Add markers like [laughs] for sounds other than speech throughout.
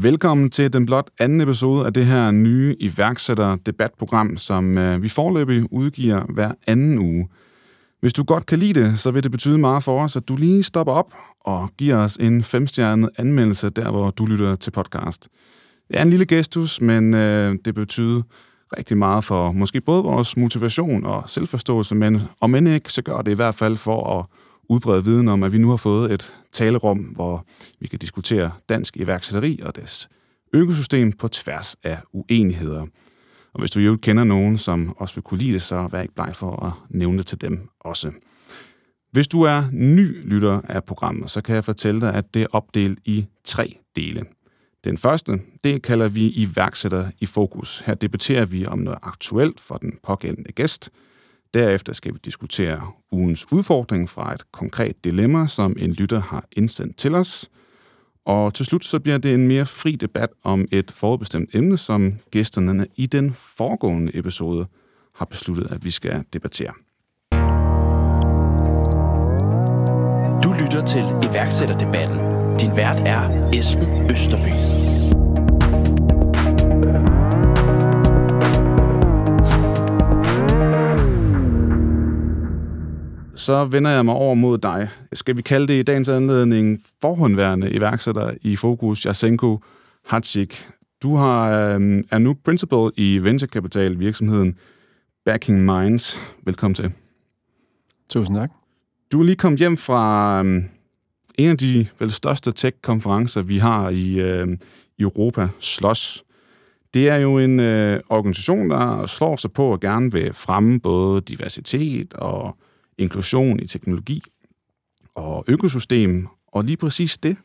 Velkommen til den blot anden episode af det her nye iværksætter-debatprogram, som øh, vi forløbig udgiver hver anden uge. Hvis du godt kan lide det, så vil det betyde meget for os, at du lige stopper op og giver os en femstjernet anmeldelse der, hvor du lytter til podcast. Det er en lille gestus, men øh, det betyder rigtig meget for måske både vores motivation og selvforståelse, men om end ikke, så gør det i hvert fald for at udbrede viden om, at vi nu har fået et talerum, hvor vi kan diskutere dansk iværksætteri og dets økosystem på tværs af uenigheder. Og hvis du jo kender nogen, som også vil kunne lide det, så vær ikke bleg for at nævne det til dem også. Hvis du er ny lytter af programmet, så kan jeg fortælle dig, at det er opdelt i tre dele. Den første, det kalder vi iværksætter i fokus. Her debatterer vi om noget aktuelt for den pågældende gæst. Derefter skal vi diskutere ugens udfordring fra et konkret dilemma, som en lytter har indsendt til os. Og til slut så bliver det en mere fri debat om et forudbestemt emne, som gæsterne i den foregående episode har besluttet, at vi skal debattere. Du lytter til iværksætterdebatten. Din vært er Esben Østerby. Så vender jeg mig over mod dig. Skal vi kalde det i dagens anledning forhåndværende iværksætter i Fokus, Jasenko Hatsik. Du har, øh, er nu principal i venture virksomheden Backing Minds. Velkommen til. Tusind tak. Du er lige kommet hjem fra øh, en af de vel største tech-konferencer, vi har i, øh, Europa, SLOS. Det er jo en øh, organisation, der slår sig på at gerne vil fremme både diversitet og inklusion i teknologi og økosystem, og lige præcis det,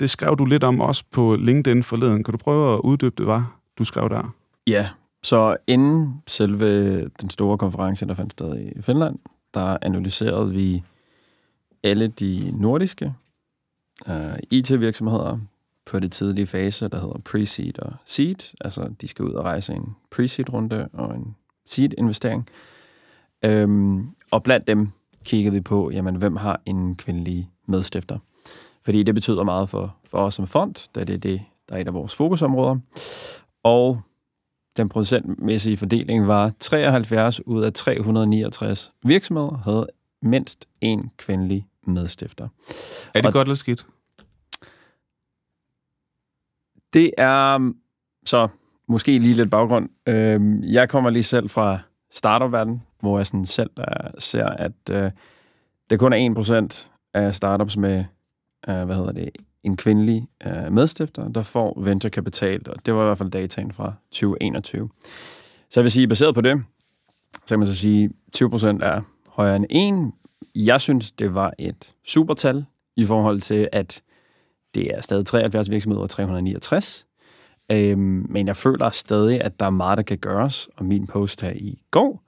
det skrev du lidt om også på LinkedIn forleden. Kan du prøve at uddybe det, hvad du skrev der? Ja, så inden selve den store konference, der fandt sted i Finland, der analyserede vi alle de nordiske uh, øh, IT-virksomheder på det tidlige fase, der hedder pre-seed og seed. Altså, de skal ud og rejse en pre-seed-runde og en seed-investering. Øhm, og blandt dem kiggede vi på, jamen, hvem har en kvindelig medstifter? Fordi det betyder meget for, for os som fond, da det er det, der er et af vores fokusområder. Og den procentmæssige fordeling var 73 ud af 369 virksomheder havde mindst en kvindelig medstifter. Er det og godt eller skidt? Det er så måske lige lidt baggrund. Øhm, jeg kommer lige selv fra startup-verden, hvor jeg sådan selv uh, ser, at øh, uh, det kun er 1% af startups med, uh, hvad hedder det, en kvindelig uh, medstifter, der får venturekapital, og det var i hvert fald dataen fra 2021. Så jeg vil sige, baseret på det, så kan man så sige, 20% er højere end 1. Jeg synes, det var et supertal i forhold til, at det er stadig 73 virksomheder og 369. Øhm, men jeg føler stadig, at der er meget, der kan gøres, og min post her i går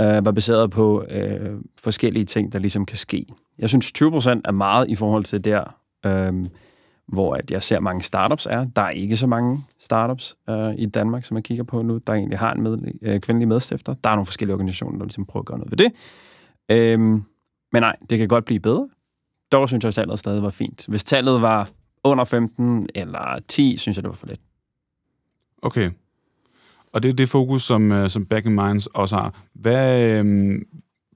øh, var baseret på øh, forskellige ting, der ligesom kan ske. Jeg synes, 20% er meget i forhold til der, øh, hvor at jeg ser mange startups er. Der er ikke så mange startups øh, i Danmark, som jeg kigger på nu, der egentlig har en med, øh, kvindelig medstifter. Der er nogle forskellige organisationer, der ligesom prøver at gøre noget ved det. Øh, men nej, det kan godt blive bedre. Dog synes jeg, at tallet stadig var fint. Hvis tallet var under 15 eller 10, synes jeg, det var for lidt. Okay. Og det er det fokus, som, øh, som Back in Minds også har. Hvad, øhm,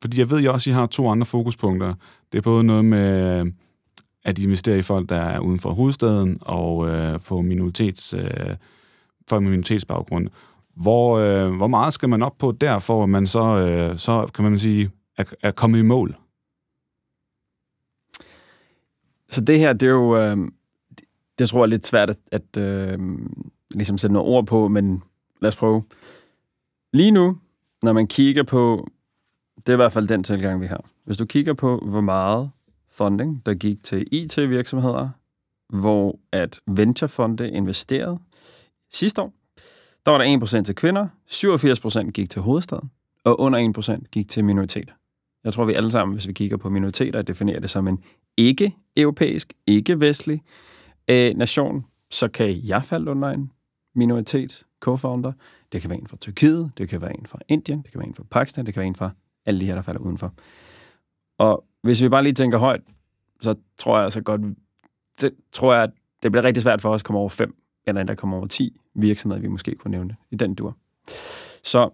fordi jeg ved jo også, at I har to andre fokuspunkter. Det er både noget med, øh, at investere i folk, der er uden for hovedstaden, og øh, få minoritets, øh, folk med minoritetsbaggrund. Hvor, øh, hvor meget skal man op på der, for at man så, øh, så kan man sige, er, er kommet i mål? Så det her, det er jo, øh, det tror jeg er lidt svært at, at øh, ligesom sætte nogle ord på, men lad os prøve. Lige nu, når man kigger på, det er i hvert fald den tilgang, vi har. Hvis du kigger på, hvor meget funding, der gik til IT-virksomheder, hvor at venturefonde investerede sidste år, der var der 1% til kvinder, 87% gik til hovedstaden, og under 1% gik til minoriteter. Jeg tror, vi alle sammen, hvis vi kigger på minoriteter, definerer det som en ikke-europæisk, ikke-vestlig øh, nation, så kan jeg falde under en minoritets co-founder. Det kan være en fra Tyrkiet, det kan være en fra Indien, det kan være en fra Pakistan, det kan være en fra alle de her, der falder udenfor. Og hvis vi bare lige tænker højt, så tror jeg altså godt, det, tror jeg, at det bliver rigtig svært for os at komme over fem eller endda komme over 10 virksomheder, vi måske kunne nævne i den dur. Så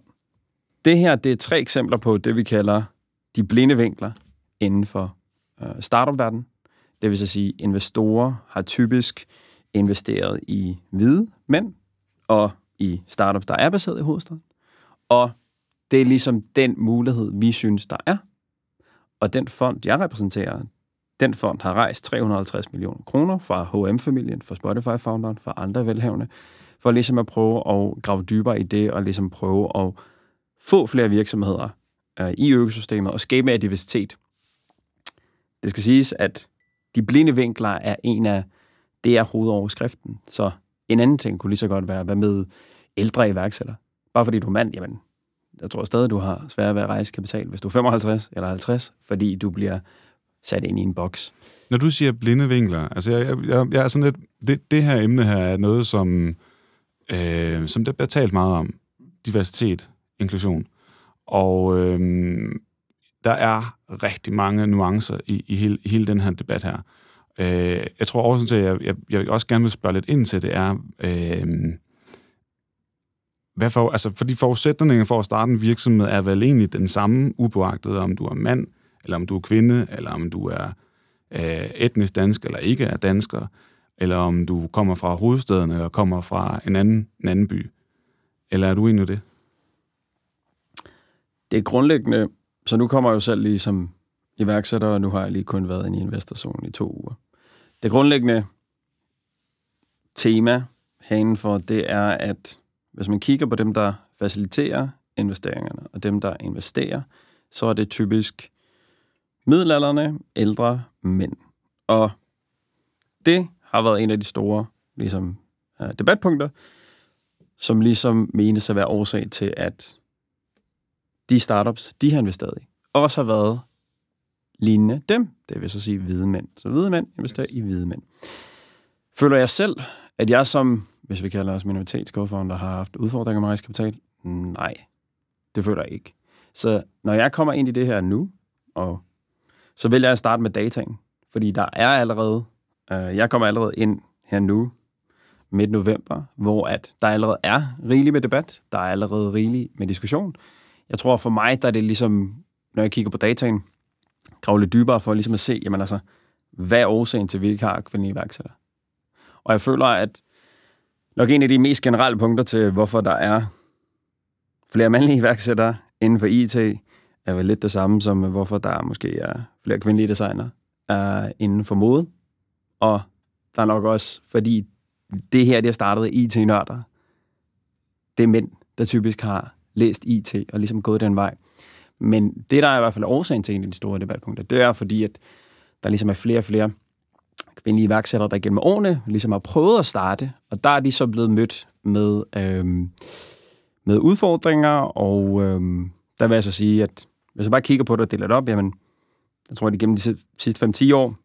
det her, det er tre eksempler på det, vi kalder de blinde vinkler inden for øh, startup-verdenen. Det vil så sige, investorer har typisk investeret i hvide mænd og i startups, der er baseret i hovedstaden. Og det er ligesom den mulighed, vi synes, der er. Og den fond, jeg repræsenterer, den fond har rejst 350 millioner kroner fra H&M-familien, fra Spotify-founderen, fra andre velhavende, for ligesom at prøve at grave dybere i det, og ligesom prøve at få flere virksomheder øh, i økosystemet og skabe mere diversitet. Det skal siges, at de blinde vinkler er en af, det er hovedoverskriften. Så en anden ting kunne lige så godt være, hvad med ældre iværksættere? Bare fordi du er mand, jamen, jeg tror stadig, du har svært ved at rejse kapital, hvis du er 55 eller 50, fordi du bliver sat ind i en boks. Når du siger blinde vinkler, altså jeg, jeg, jeg er sådan lidt, det, det her emne her er noget, som, øh, som der bliver talt meget om. Diversitet, inklusion. Og øh, der er rigtig mange nuancer i, i, hele, i hele den her debat her. Øh, jeg tror også, at jeg, jeg, jeg også gerne vil spørge lidt ind til, det er, øh, hvad for, altså, fordi forudsætningen for at starte en virksomhed er vel egentlig den samme, upåagtet om du er mand, eller om du er kvinde, eller om du er øh, etnisk dansk, eller ikke er dansker, eller om du kommer fra hovedstaden, eller kommer fra en anden, en anden by. Eller er du enig i det? Det er grundlæggende, så nu kommer jeg jo selv lige som iværksætter, og nu har jeg lige kun været inde i investorzonen i to uger. Det grundlæggende tema herinde for, det er, at hvis man kigger på dem, der faciliterer investeringerne, og dem, der investerer, så er det typisk middelalderne, ældre mænd. Og det har været en af de store ligesom, øh, debatpunkter, som ligesom menes at være årsag til, at de startups, de har investeret i, også har været lignende dem, det vil så sige hvide mænd. Så hvide mænd investerer i hvide mænd. Føler jeg selv, at jeg som, hvis vi kalder os minoritets har haft udfordringer med rejskapital? Nej, det føler jeg ikke. Så når jeg kommer ind i det her nu, og så vil jeg starte med dataen, fordi der er allerede, øh, jeg kommer allerede ind her nu, midt november, hvor at der allerede er rigeligt med debat, der er allerede rigeligt med diskussion. Jeg tror for mig, der er det ligesom, når jeg kigger på dataen, grave lidt dybere for ligesom at se, jamen altså, hvad er årsagen til, at vi ikke har kvindelige iværksættere? Og jeg føler, at nok en af de mest generelle punkter til, hvorfor der er flere mandlige iværksættere inden for IT, er vel lidt det samme som, hvorfor der måske er flere kvindelige designer er inden for mode. Og der er nok også, fordi det her, det har startet IT-nørder. Det er mænd, der typisk har læst IT og ligesom gået den vej. Men det, der er i hvert fald årsagen til en af de store debatpunkter, det er fordi, at der ligesom er flere og flere kvindelige iværksættere, der gennem årene ligesom har prøvet at starte, og der er de så blevet mødt med, øhm, med udfordringer, og øhm, der vil jeg så sige, at hvis jeg bare kigger på det og deler det op, jamen, jeg tror, at gennem de sidste 5-10 år,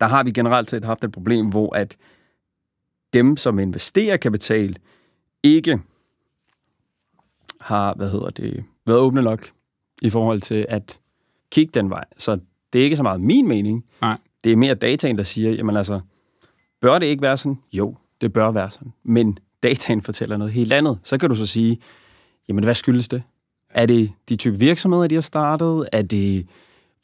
der har vi generelt set haft et problem, hvor at dem, som investerer kapital, ikke har, hvad hedder det, været åbne nok i forhold til at kigge den vej. Så det er ikke så meget min mening. Nej. Det er mere dataen, der siger, jamen altså, bør det ikke være sådan? Jo, det bør være sådan. Men dataen fortæller noget helt andet. Så kan du så sige, jamen hvad skyldes det? Er det de type virksomheder, de har startet? Er det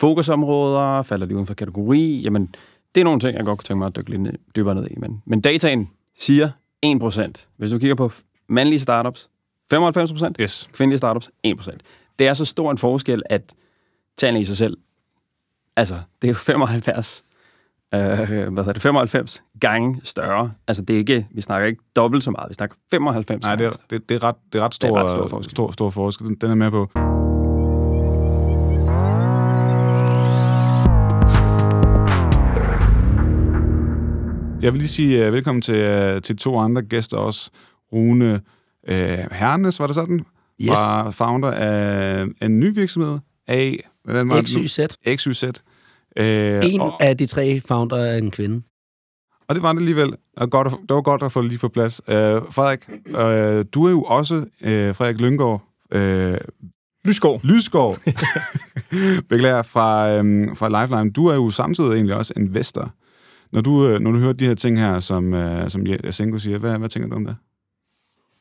fokusområder? Falder de uden for kategori? Jamen, det er nogle ting, jeg godt kunne tænke mig at dykke lidt dybere ned i. Men, men dataen siger 1%. Hvis du kigger på mandlige startups, 95 procent. Yes. Kvindelige startups, 1 procent. Det er så stor en forskel, at tallene i sig selv, altså, det er jo 75, øh, hvad hedder det, 95 gange større. Altså, det er ikke, vi snakker ikke dobbelt så meget, vi snakker 95 Nej, det er, det, det er ret, det er ret stor, Det er ret stor forskel. Stor, stor forskel. Den, den er med på. Jeg vil lige sige uh, velkommen til, uh, til to andre gæster også. Rune uh, Hernes, var det sådan? Yes. Var founder af en ny virksomhed, A... Hvordan var det nu? XYZ. XYZ. Uh, En og, af de tre founder er en kvinde. og det var det alligevel. Og godt, at- det var godt at få det lige på plads. Uh, Frederik, uh, du er jo også uh, Frederik Lyngård, uh, Lysgaard. Lysgaard, [laughs] beklager, fra, øhm, fra Lifeline. Du er jo samtidig egentlig også investor. Når du, øh, når du hører de her ting her, som, øh, som Jasenko siger, hvad, hvad tænker du om det?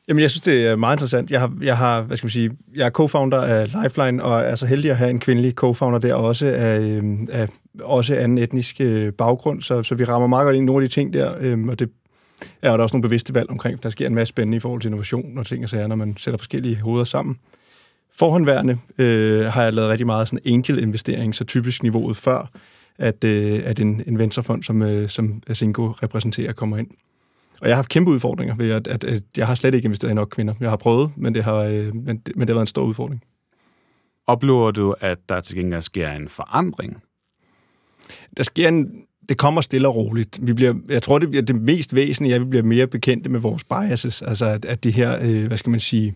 Jamen, jeg synes, det er meget interessant. Jeg har, jeg har hvad skal man sige, jeg er co-founder af Lifeline, og er så heldig at have en kvindelig co-founder der også af, øhm, af også anden etnisk øh, baggrund, så, så vi rammer meget godt ind i nogle af de ting der, øhm, og det er der også nogle bevidste valg omkring. Der sker en masse spændende i forhold til innovation og ting og sager, når man sætter forskellige hoveder sammen. Forhåndværende øh, har jeg lavet rigtig meget sådan angel-investering, så typisk niveauet før, at, øh, at en, en venturefond, som, øh, som Asinko repræsenterer, kommer ind. Og jeg har haft kæmpe udfordringer ved, at, at, at jeg har slet ikke investeret i nok kvinder. Jeg har prøvet, men det har, øh, men, det, men det har været en stor udfordring. Oplever du, at der til gengæld sker en forandring? Der sker en, det kommer stille og roligt. Vi bliver, jeg tror, det bliver det mest væsentlige, at vi bliver mere bekendte med vores biases. Altså, at, at det her, øh, hvad skal man sige,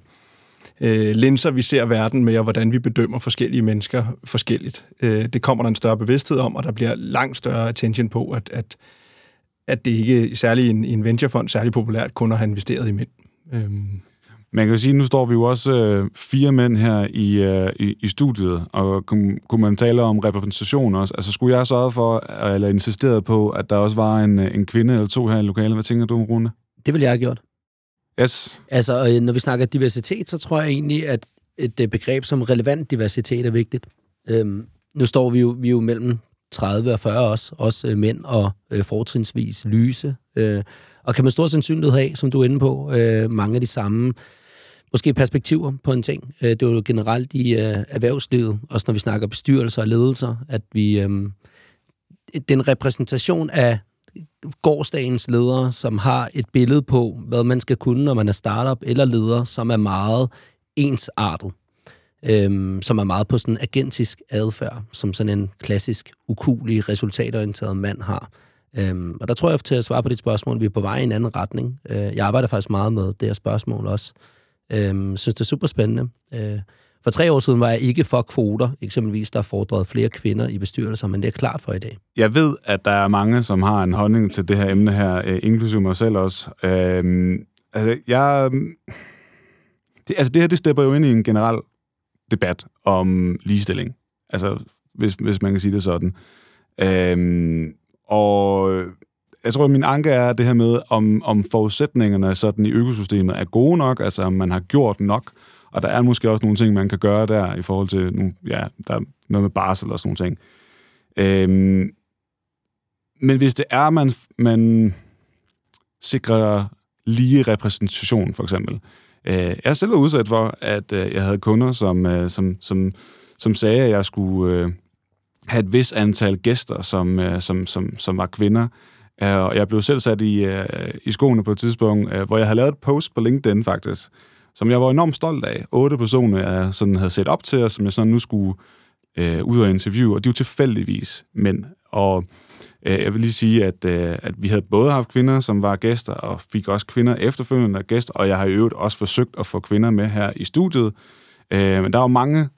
øh, linser, vi ser verden med, og hvordan vi bedømmer forskellige mennesker forskelligt. Øh, det kommer der en større bevidsthed om, og der bliver langt større attention på, at, at at det ikke særlig en, en venturefond særlig populært kun at have investeret i mænd. Øhm. Man kan jo sige, at nu står vi jo også øh, fire mænd her i, øh, i, i studiet, og kunne, kunne man tale om repræsentation også? Altså skulle jeg sørge for, eller insisteret på, at der også var en, en kvinde eller to her i lokalet? Hvad tænker du, Rune? Det vil jeg have gjort. Yes. Altså, øh, når vi snakker diversitet, så tror jeg egentlig, at et øh, begreb som relevant diversitet er vigtigt. Øhm, nu står vi jo, vi er jo mellem 30 og 40 også, også øh, mænd og øh, fortrinsvis lyse. Øh, og kan man stor sandsynlighed have, som du er inde på, øh, mange af de samme måske perspektiver på en ting. Øh, det er jo generelt i øh, erhvervslivet, også når vi snakker bestyrelser og ledelser, at vi øh, den repræsentation af gårdsdagens ledere, som har et billede på, hvad man skal kunne, når man er startup eller leder, som er meget ensartet øhm, som er meget på sådan agentisk adfærd, som sådan en klassisk, ukulig, resultatorienteret mand har. Øhm, og der tror jeg, til at svare på dit spørgsmål, vi er på vej i en anden retning. Øh, jeg arbejder faktisk meget med det her spørgsmål også. Øhm, synes, det er super spændende. Øh, for tre år siden var jeg ikke for kvoter, eksempelvis, der fordrede flere kvinder i bestyrelser, men det er klart for i dag. Jeg ved, at der er mange, som har en holdning til det her emne her, øh, inklusive mig selv også. Øh, altså, jeg... Det, altså, det her, det stepper jo ind i en generel debat om ligestilling. Altså, hvis, hvis man kan sige det sådan. Øhm, og øh, jeg tror, at min anke er det her med, om, om forudsætningerne sådan i økosystemet er gode nok, altså om man har gjort nok, og der er måske også nogle ting, man kan gøre der i forhold til, nu, ja, der er noget med barsel og sådan nogle ting. Øhm, men hvis det er, man, man sikrer lige repræsentation, for eksempel, Øh, jeg har selv været udsat for, at øh, jeg havde kunder, som, øh, som, som, som sagde, at jeg skulle øh, have et vis antal gæster, som, øh, som, som, som var kvinder. Øh, og jeg blev selv sat i, øh, i skoene på et tidspunkt, øh, hvor jeg havde lavet et post på LinkedIn faktisk, som jeg var enormt stolt af. Otte personer, jeg sådan havde set op til, og som jeg sådan nu skulle øh, ud og interviewe, og de var tilfældigvis mænd. Og Øh, Øh, jeg vil lige sige, at, øh, at vi havde både haft kvinder, som var gæster, og fik også kvinder efterfølgende der gæster, og jeg har i øvrigt også forsøgt at få kvinder med her i studiet. Øh, men der er jo mange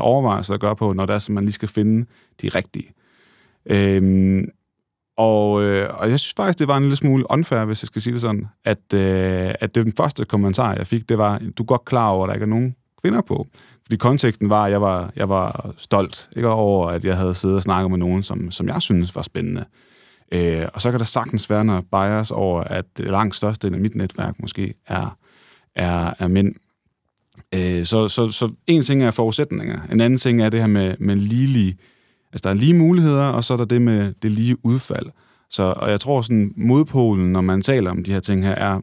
overvejelser at gøre på, når der er, så man lige skal finde de rigtige. Og, og jeg synes faktisk, det var en lille smule unfair, hvis jeg skal sige det sådan, at, at det den første kommentar, jeg fik, det var, du er godt klar over, at der ikke er nogen kvinder på. Fordi konteksten var, at jeg var, jeg var stolt ikke over, at jeg havde siddet og snakket med nogen, som, som jeg synes var spændende. Øh, og så kan der sagtens være noget bias over, at langt størstedelen af mit netværk måske er, er, er mænd. Øh, så, så, så en ting er forudsætninger. En anden ting er det her med, med ligelige... altså der er lige muligheder, og så er der det med det lige udfald. Så, og jeg tror sådan, modpolen, når man taler om de her ting her, er,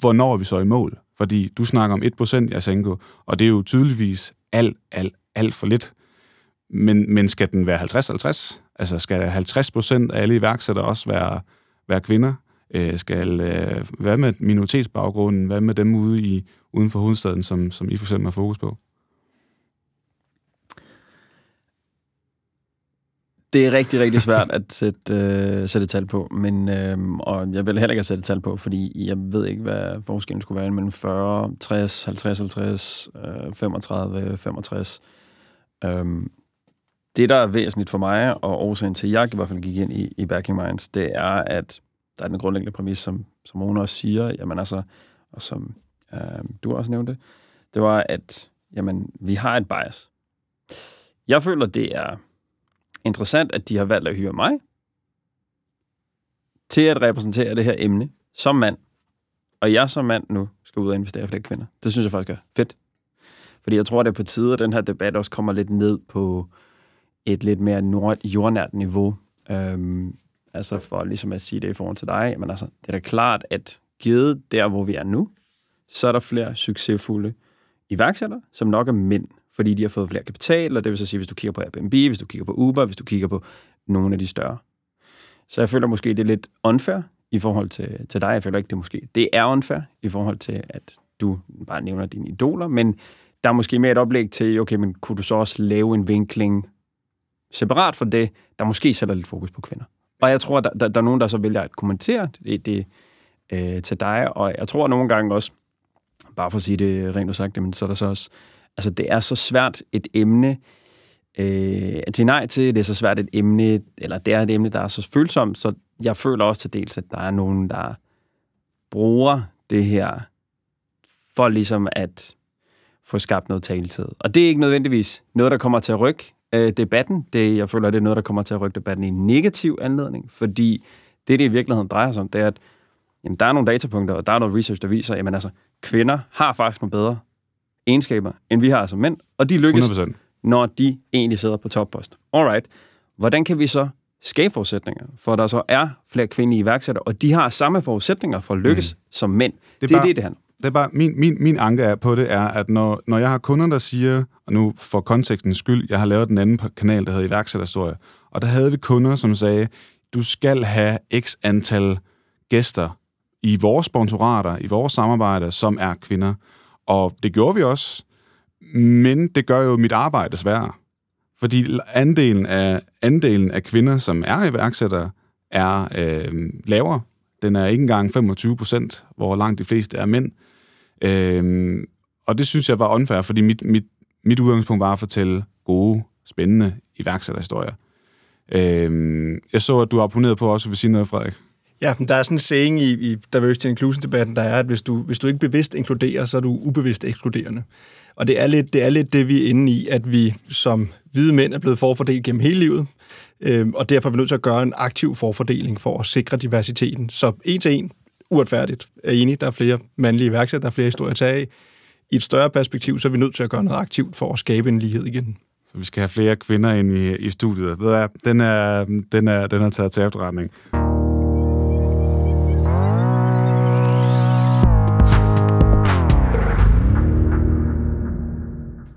hvornår er vi så i mål? Fordi du snakker om 1% Jasenko, og det er jo tydeligvis alt, alt, alt for lidt. Men, men skal den være 50-50? Altså skal 50% af alle iværksættere også være, være kvinder? Øh, skal, øh, hvad med minoritetsbaggrunden? Hvad med dem ude i, uden for hovedstaden, som, som I for eksempel har fokus på? Det er rigtig, rigtig svært at sætte, øh, sætte tal på, men, øh, og jeg vil heller ikke sætte tal på, fordi jeg ved ikke, hvad forskellen skulle være mellem 40, 60, 50, 50, øh, 35, 65. Øh, det, der er væsentligt for mig, og årsagen til, at jeg i hvert fald gik ind i, i Backing Minds, det er, at der er den grundlæggende præmis, som, som Rune også siger, jamen altså, og som øh, du også nævnte, det var, at jamen, vi har et bias. Jeg føler, det er interessant, at de har valgt at hyre mig. til at repræsentere det her emne som mand, og jeg som mand nu skal ud og investere i flere kvinder. Det synes jeg faktisk er fedt. Fordi jeg tror, det er på tide, at den her debat også kommer lidt ned på et lidt mere nord- jordnært niveau. Øhm, altså for ligesom at sige det i forhold til dig, men altså, det er da klart, at givet der, hvor vi er nu, så er der flere succesfulde iværksættere, som nok er mænd, fordi de har fået flere kapital, og det vil så sige, hvis du kigger på Airbnb, hvis du kigger på Uber, hvis du kigger på nogle af de større. Så jeg føler måske, det er lidt unfair i forhold til, til dig. Jeg føler ikke, det er måske. Det er unfair i forhold til, at du bare nævner dine idoler, men der er måske mere et oplæg til, okay, men kunne du så også lave en vinkling separat for det, der måske sætter lidt fokus på kvinder. Og jeg tror, der, der, der er nogen, der så vælger at kommentere det, det øh, til dig, og jeg tror nogle gange også, bare for at sige det rent sagt, men så er der så også, altså det er så svært et emne, øh, at sige nej til, det er så svært et emne, eller det er et emne, der er så følsomt, så jeg føler også til dels, at der er nogen, der bruger det her for ligesom at få skabt noget taletid. Og det er ikke nødvendigvis noget, der kommer til at rykke øh, debatten. Det, jeg føler, det er noget, der kommer til at rykke debatten i en negativ anledning, fordi det, det i virkeligheden drejer sig om, det er, at jamen, der er nogle datapunkter, og der er noget research, der viser, at altså, kvinder har faktisk nogle bedre egenskaber, end vi har som mænd, og de lykkes, 100%. når de egentlig sidder på toppost. Alright. Hvordan kan vi så skabe forudsætninger, for der så er flere kvindelige iværksættere, og de har samme forudsætninger for at lykkes mm. som mænd. Det er det, bare- er det, det handler. Det er bare, min, min, min anke er på det er, at når, når jeg har kunder, der siger, og nu for kontekstens skyld, jeg har lavet den anden kanal, der hedder iværksætterhistorie, og der havde vi kunder, som sagde, du skal have x antal gæster i vores sponsorater, i vores samarbejde, som er kvinder. Og det gjorde vi også, men det gør jo mit arbejde sværere. Fordi andelen af, andelen af kvinder, som er iværksættere, er øh, lavere. Den er ikke engang 25 procent, hvor langt de fleste er mænd. Øh, og det synes jeg var unfair, fordi mit, mit, mit udgangspunkt var at fortælle gode, spændende iværksætterhistorier. Øh, jeg så, at du har abonneret på også vil sige noget, Frederik. Ja, men der er sådan en saying i, i diversity inclusion-debatten, der er, at hvis du, hvis du ikke bevidst inkluderer, så er du ubevidst ekskluderende. Og det er, lidt, det er lidt det, vi er inde i, at vi som hvide mænd er blevet forfordelt gennem hele livet, øh, og derfor er vi nødt til at gøre en aktiv forfordeling for at sikre diversiteten. Så en til en, uretfærdigt, er enig, der er flere mandlige iværksættere, der er flere historier at tage af. I et større perspektiv, så er vi nødt til at gøre noget aktivt for at skabe en lighed igen. Så vi skal have flere kvinder ind i, i studiet. Ved du hvad? Den er, den er, den er taget til efterretning.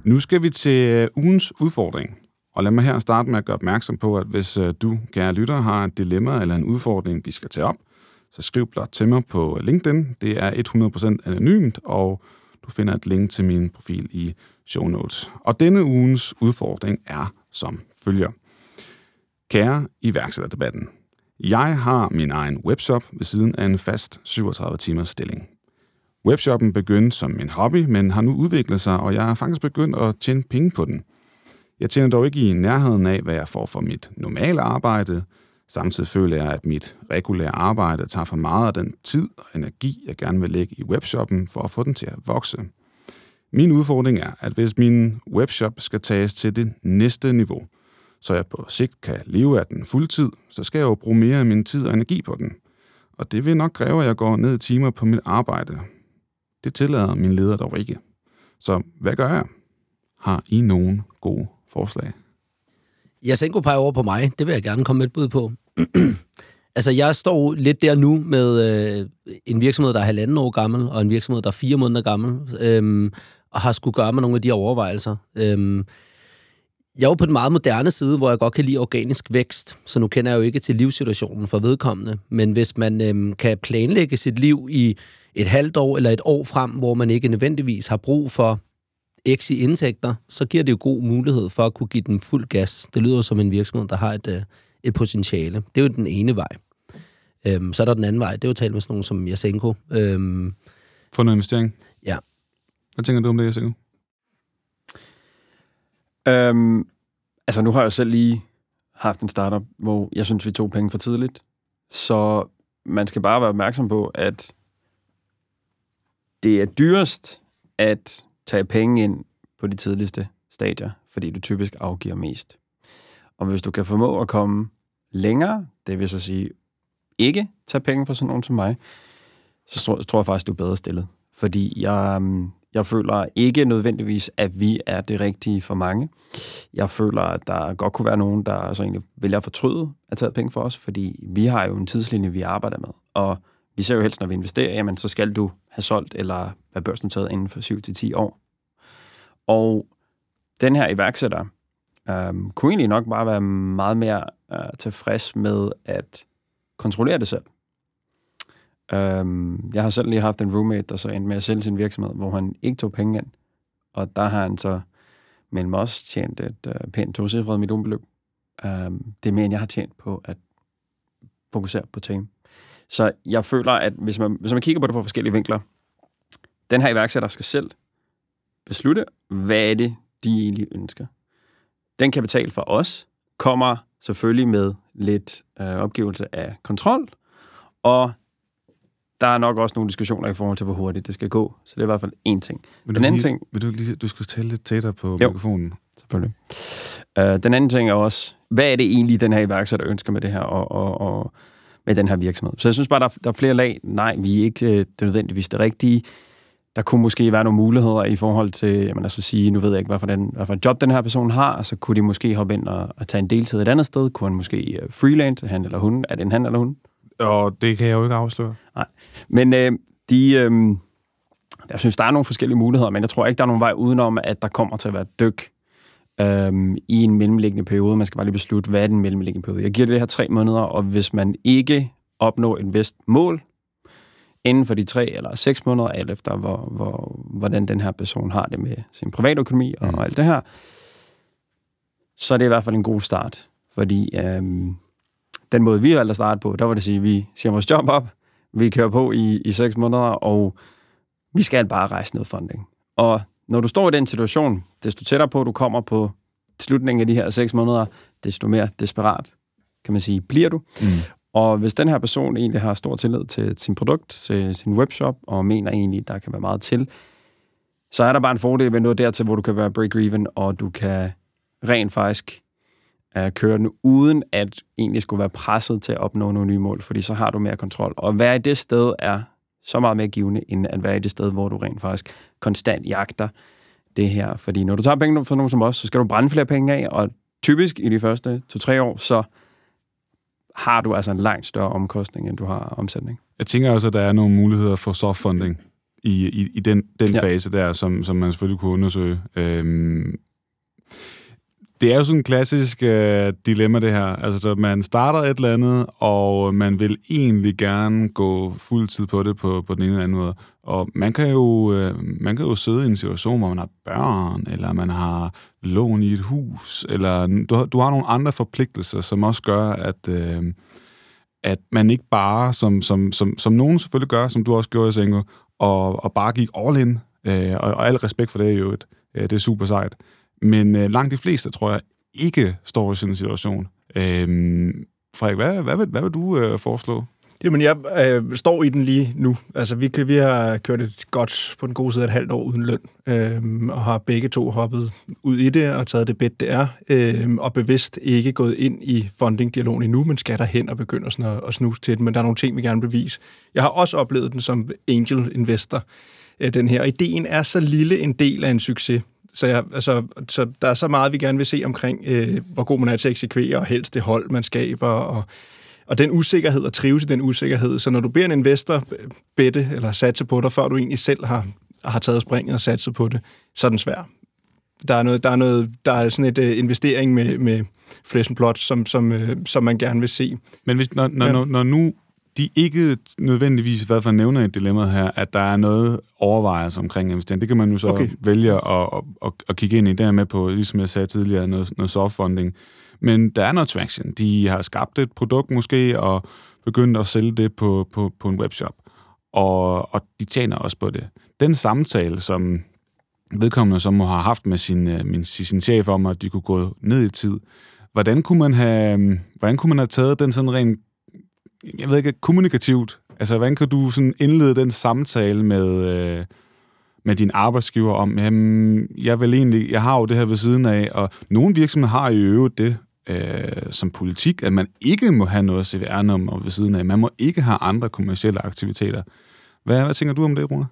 Nu skal vi til øh, ugens udfordring. Og lad mig her starte med at gøre opmærksom på, at hvis øh, du, kære lytter, har et dilemma eller en udfordring, vi skal tage op, så skriv blot til mig på øh, LinkedIn. Det er 100% anonymt, og du finder et link til min profil i show notes. Og denne ugens udfordring er som følger. Kære iværksætterdebatten. Jeg har min egen webshop ved siden af en fast 37 timers stilling. Webshoppen begyndte som en hobby, men har nu udviklet sig, og jeg har faktisk begyndt at tjene penge på den. Jeg tjener dog ikke i nærheden af, hvad jeg får for mit normale arbejde. Samtidig føler jeg, at mit regulære arbejde tager for meget af den tid og energi, jeg gerne vil lægge i webshoppen for at få den til at vokse. Min udfordring er, at hvis min webshop skal tages til det næste niveau, så jeg på sigt kan leve af den fuldtid, så skal jeg jo bruge mere af min tid og energi på den. Og det vil nok kræve, at jeg går ned i timer på mit arbejde. Det tillader min leder dog ikke. Så hvad gør jeg? Har I nogen gode forslag? Jeg peger over på mig. Det vil jeg gerne komme med et bud på. [clears throat] altså, jeg står lidt der nu med øh, en virksomhed, der er halvanden år gammel, og en virksomhed, der er fire måneder gammel, øh, og har skulle gøre med nogle af de overvejelser. Øh, jeg er jo på den meget moderne side, hvor jeg godt kan lide organisk vækst, så nu kender jeg jo ikke til livssituationen for vedkommende. Men hvis man øh, kan planlægge sit liv i et halvt år eller et år frem, hvor man ikke nødvendigvis har brug for x i indtægter, så giver det jo god mulighed for at kunne give den fuld gas. Det lyder som en virksomhed, der har et, øh, et potentiale. Det er jo den ene vej. Øhm, så er der den anden vej. Det er jo at tale med sådan nogen som Jasenko. Øhm, Få noget investering? Ja. Hvad tænker du om det, Jasenko? Øhm, altså, nu har jeg selv lige haft en startup, hvor jeg synes, vi tog penge for tidligt. Så man skal bare være opmærksom på, at det er dyrest at tage penge ind på de tidligste stadier, fordi du typisk afgiver mest. Og hvis du kan formå at komme længere, det vil så sige ikke tage penge fra sådan nogen som mig, så tror, tror jeg faktisk, du er bedre stillet. Fordi jeg, mm, jeg føler ikke nødvendigvis, at vi er det rigtige for mange. Jeg føler, at der godt kunne være nogen, der så egentlig vælger at fortryde at tage penge for os, fordi vi har jo en tidslinje, vi arbejder med. Og vi ser jo helst, når vi investerer, jamen så skal du have solgt eller være børsnoteret inden for 7-10 år. Og den her iværksætter øhm, kunne egentlig nok bare være meget mere øh, tilfreds med at kontrollere det selv. Øhm, jeg har selv lige haft en roommate, der så endte med at sælge sin virksomhed, hvor han ikke tog penge ind. Og der har han så mellem os tjent et øh, pænt tocifret millionbeløb. Øhm, det er mere, end jeg har tjent på at fokusere på team. Så jeg føler, at hvis man, hvis man kigger på det fra forskellige vinkler, den her iværksætter skal selv beslutte, hvad er det, de egentlig ønsker. Den kapital for os kommer selvfølgelig med lidt øh, opgivelse af kontrol, og der er nok også nogle diskussioner i forhold til, hvor hurtigt det skal gå. Så det er i hvert fald én ting. Vil Den du anden lige, ting, Vil du, lige, du skal tale lidt tættere på Jo. mikrofonen. selvfølgelig. Uh, den anden ting er også, hvad er det egentlig, den her iværksætter ønsker med det her, og, og, og med den her virksomhed? Så jeg synes bare, der, er- der er flere lag. Nej, vi er ikke øh, det nødvendigvis det rigtige. Der kunne måske være nogle muligheder i forhold til, jamen altså sige, nu ved jeg ikke, hvad for, den, hvad for en job den her person har, så kunne de måske hoppe ind og, og tage en deltid et andet sted. Kunne han måske øh, freelance, han eller hun? Er det en han eller hun? Og det kan jeg jo ikke afsløre. Men øh, de, øh, jeg synes, der er nogle forskellige muligheder, men jeg tror ikke, der er nogen vej udenom, at der kommer til at være dyk øh, i en mellemliggende periode. Man skal bare lige beslutte, hvad er den mellemliggende periode. Jeg giver det her tre måneder, og hvis man ikke opnår et vist mål inden for de tre eller seks måneder, alt efter hvor, hvor, hvordan den her person har det med sin privatøkonomi og, Mm. og alt det her, så er det i hvert fald en god start. Fordi øh, den måde, vi valgte at starte på, der var det at sige, at vi siger vores job op, vi kører på i, i seks måneder, og vi skal bare rejse noget funding. Og når du står i den situation, desto tættere på, du kommer på slutningen af de her seks måneder, desto mere desperat, kan man sige, bliver du. Mm. Og hvis den her person egentlig har stor tillid til sin produkt, til sin webshop, og mener egentlig, der kan være meget til, så er der bare en fordel ved noget dertil, hvor du kan være break-even, og du kan rent faktisk uh, køre den, uden at egentlig skulle være presset til at opnå nogle nye mål, fordi så har du mere kontrol. Og at være i det sted er så meget mere givende, end at være i det sted, hvor du rent faktisk konstant jagter det her. Fordi når du tager penge fra nogen som os, så skal du brænde flere penge af, og typisk i de første to-tre år, så har du altså en langt større omkostning, end du har omsætning. Jeg tænker også, at der er nogle muligheder for soft funding i, i, i den, den ja. fase der, som, som man selvfølgelig kunne undersøge. Øhm, det er jo sådan en klassisk øh, dilemma, det her. Altså, så man starter et eller andet, og man vil egentlig gerne gå fuld tid på det på, på den ene eller anden måde. Og man kan, jo, øh, man kan jo sidde i en situation, hvor man har børn, eller man har lån i et hus, eller du, har- du har nogle andre forpligtelser, som også gør, at... Øh, at man ikke bare, som, som, som, som nogen selvfølgelig gør, som du også gjorde, Sengo, og, og bare gik all in, øh, og, og al respekt for det er jo et, øh, det er super sejt. Men øh, langt de fleste, tror jeg, ikke står i sådan en situation. Øh, Frederik, hvad, hvad, vil, hvad vil du øh, foreslå? Jamen, jeg øh, står i den lige nu. Altså, vi, vi har kørt et godt på den gode side af et halvt år uden løn, øh, og har begge to hoppet ud i det og taget det bedt, det er, øh, og bevidst ikke gået ind i funding-dialogen endnu, men skal derhen og begynder sådan at, at snuse til den. Men der er nogle ting, vi gerne vil bevise. Jeg har også oplevet den som angel investor, øh, den her. Ideen er så lille en del af en succes. Så, jeg, altså, så der er så meget, vi gerne vil se omkring, øh, hvor god man er til at eksekvere, og helst det hold, man skaber, og og den usikkerhed og trives i den usikkerhed. Så når du beder en investor bette eller satse på dig, før du egentlig selv har, har taget springet og satset på det, så er den svær. Der er, noget, der er, noget, der er sådan et uh, investering med, med flesh and blood, som, som, uh, som man gerne vil se. Men hvis, når, når, ja. når, når nu de ikke nødvendigvis, hvad for nævner i dilemmaet her, at der er noget overvejelse omkring investering. Det kan man jo så Okay. vælge at, at, at, at kigge ind i. Der med på, ligesom jeg sagde tidligere, noget, noget soft funding. Men der er noget traction. De har skabt et produkt måske, og begyndt at sælge det på, på, på en webshop. Og, og de tjener også på det. Den samtale, som vedkommende som må have haft med sin, øh, min, sin chef om, at de kunne gå ned i tid, hvordan kunne man have, hvordan kunne man have taget den sådan rent jeg ved ikke, kommunikativt. Altså, hvordan kan du sådan indlede den samtale med, øh, med din arbejdsgiver om, jamen, jeg vil egentlig, jeg har jo det her ved siden af, og nogle virksomheder har jo i øvrigt det, øh, som politik, at man ikke må have noget CVR-nummer ved siden af. Man må ikke have andre kommersielle aktiviteter. Hvad, hvad tænker du om det, Rune?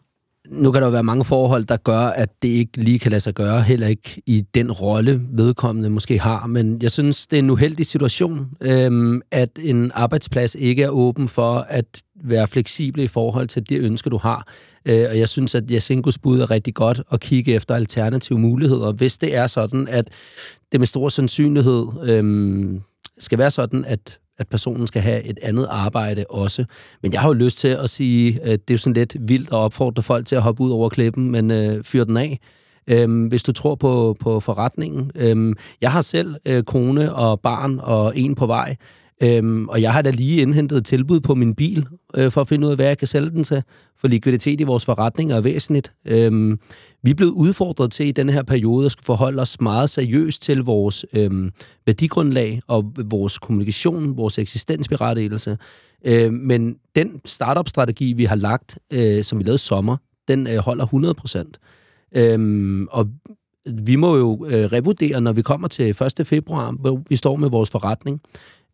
Nu kan der jo være mange forhold, der gør, at det ikke lige kan lade sig gøre, heller ikke i den rolle, vedkommende måske har. Men jeg synes, det er en uheldig situation, øhm, at en arbejdsplads ikke er åben for at være fleksibel i forhold til det ønske, du har. Øh, og jeg synes, at Jasinkos bud er rigtig godt at kigge efter alternative muligheder. Hvis det er sådan, at det med stor sandsynlighed øhm, skal være sådan, at at personen skal have et andet arbejde også. Men jeg har jo lyst til at sige, at det er jo sådan lidt vildt at opfordre folk til at hoppe ud over klippen, men øh, fyr den af. Øhm, hvis du tror på, på forretningen. Øhm, jeg har selv øh, kone og barn og en på vej. Øhm, og jeg har da lige indhentet et tilbud på min bil, øh, for at finde ud af, hvad jeg kan sælge den til. For likviditet i vores forretninger er væsentligt. Øhm, vi er blevet udfordret til i denne her periode at skulle forholde os meget seriøst til vores øhm, værdigrundlag og vores kommunikation, vores eksistensberettigelse. Øhm, men den startup-strategi, vi har lagt, øh, som vi lavede sommer, den øh, holder 100 procent. Øhm, og vi må jo øh, revurdere, når vi kommer til 1. februar, hvor vi står med vores forretning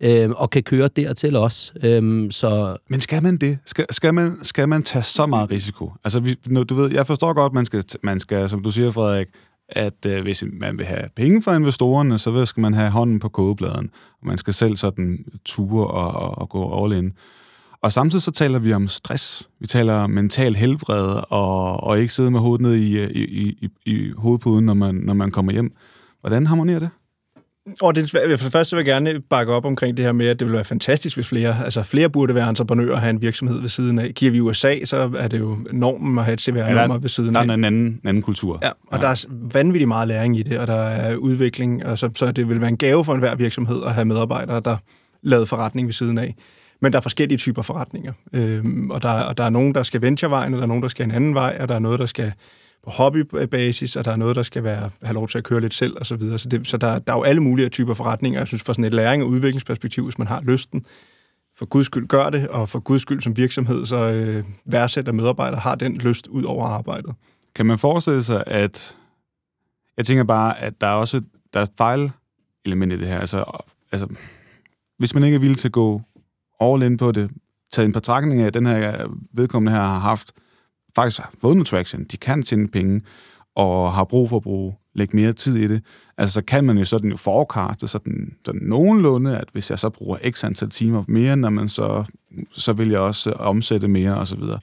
øh, og kan køre dertil også. Øh, så... Men skal man det? Skal, skal, man, skal man tage så meget risiko? Altså, vi, nu, du ved, jeg forstår godt, man skal, man skal, som du siger, Frederik, at øh, hvis man vil have penge fra investorerne, så skal man have hånden på kogebladen, og man skal selv sådan ture og, og, og gå all in. Og samtidig så taler vi om stress. Vi taler om mental helbred, og, og ikke sidde med hovedet ned i, i, i, i hovedpuden, når man, når man kommer hjem. Hvordan harmonerer det? Og det, for det første vil jeg gerne bakke op omkring det her med, at det ville være fantastisk, hvis flere, altså flere burde være entreprenører og have en virksomhed ved siden af. Kigger vi USA, så er det jo normen at have et CVR-nummer ja, ved siden af. Der er en anden, en anden kultur. Ja, og ja. der er vanvittigt meget læring i det, og der er udvikling, og så, så det vil være en gave for enhver virksomhed at have medarbejdere, der laver forretning ved siden af. Men der er forskellige typer forretninger, øhm, og, der, og der er nogen, der skal venturevejen, og der er nogen, der skal en anden vej, og der er noget, der skal hobbybasis, og der er noget, der skal være, have lov til at køre lidt selv, og så videre. Så, det, så der, der er jo alle mulige typer forretninger. Jeg synes, for sådan et læring- og udviklingsperspektiv, hvis man har lysten, for guds skyld gør det, og for guds skyld som virksomhed, så øh, værdsætter medarbejdere har den lyst ud over arbejdet. Kan man forestille sig, at... Jeg tænker bare, at der er også der er et fejl-element i det her. Altså, altså, hvis man ikke er villig til at gå all in på det, taget en betragtning af, at den her øh, vedkommende her har haft faktisk har fået noget traction, de kan tjene penge, og har brug for at bruge, lægge mere tid i det, altså så kan man jo sådan jo forekaste sådan, sådan nogenlunde, at hvis jeg så bruger x antal timer mere, når man så, så vil jeg også omsætte mere og så videre.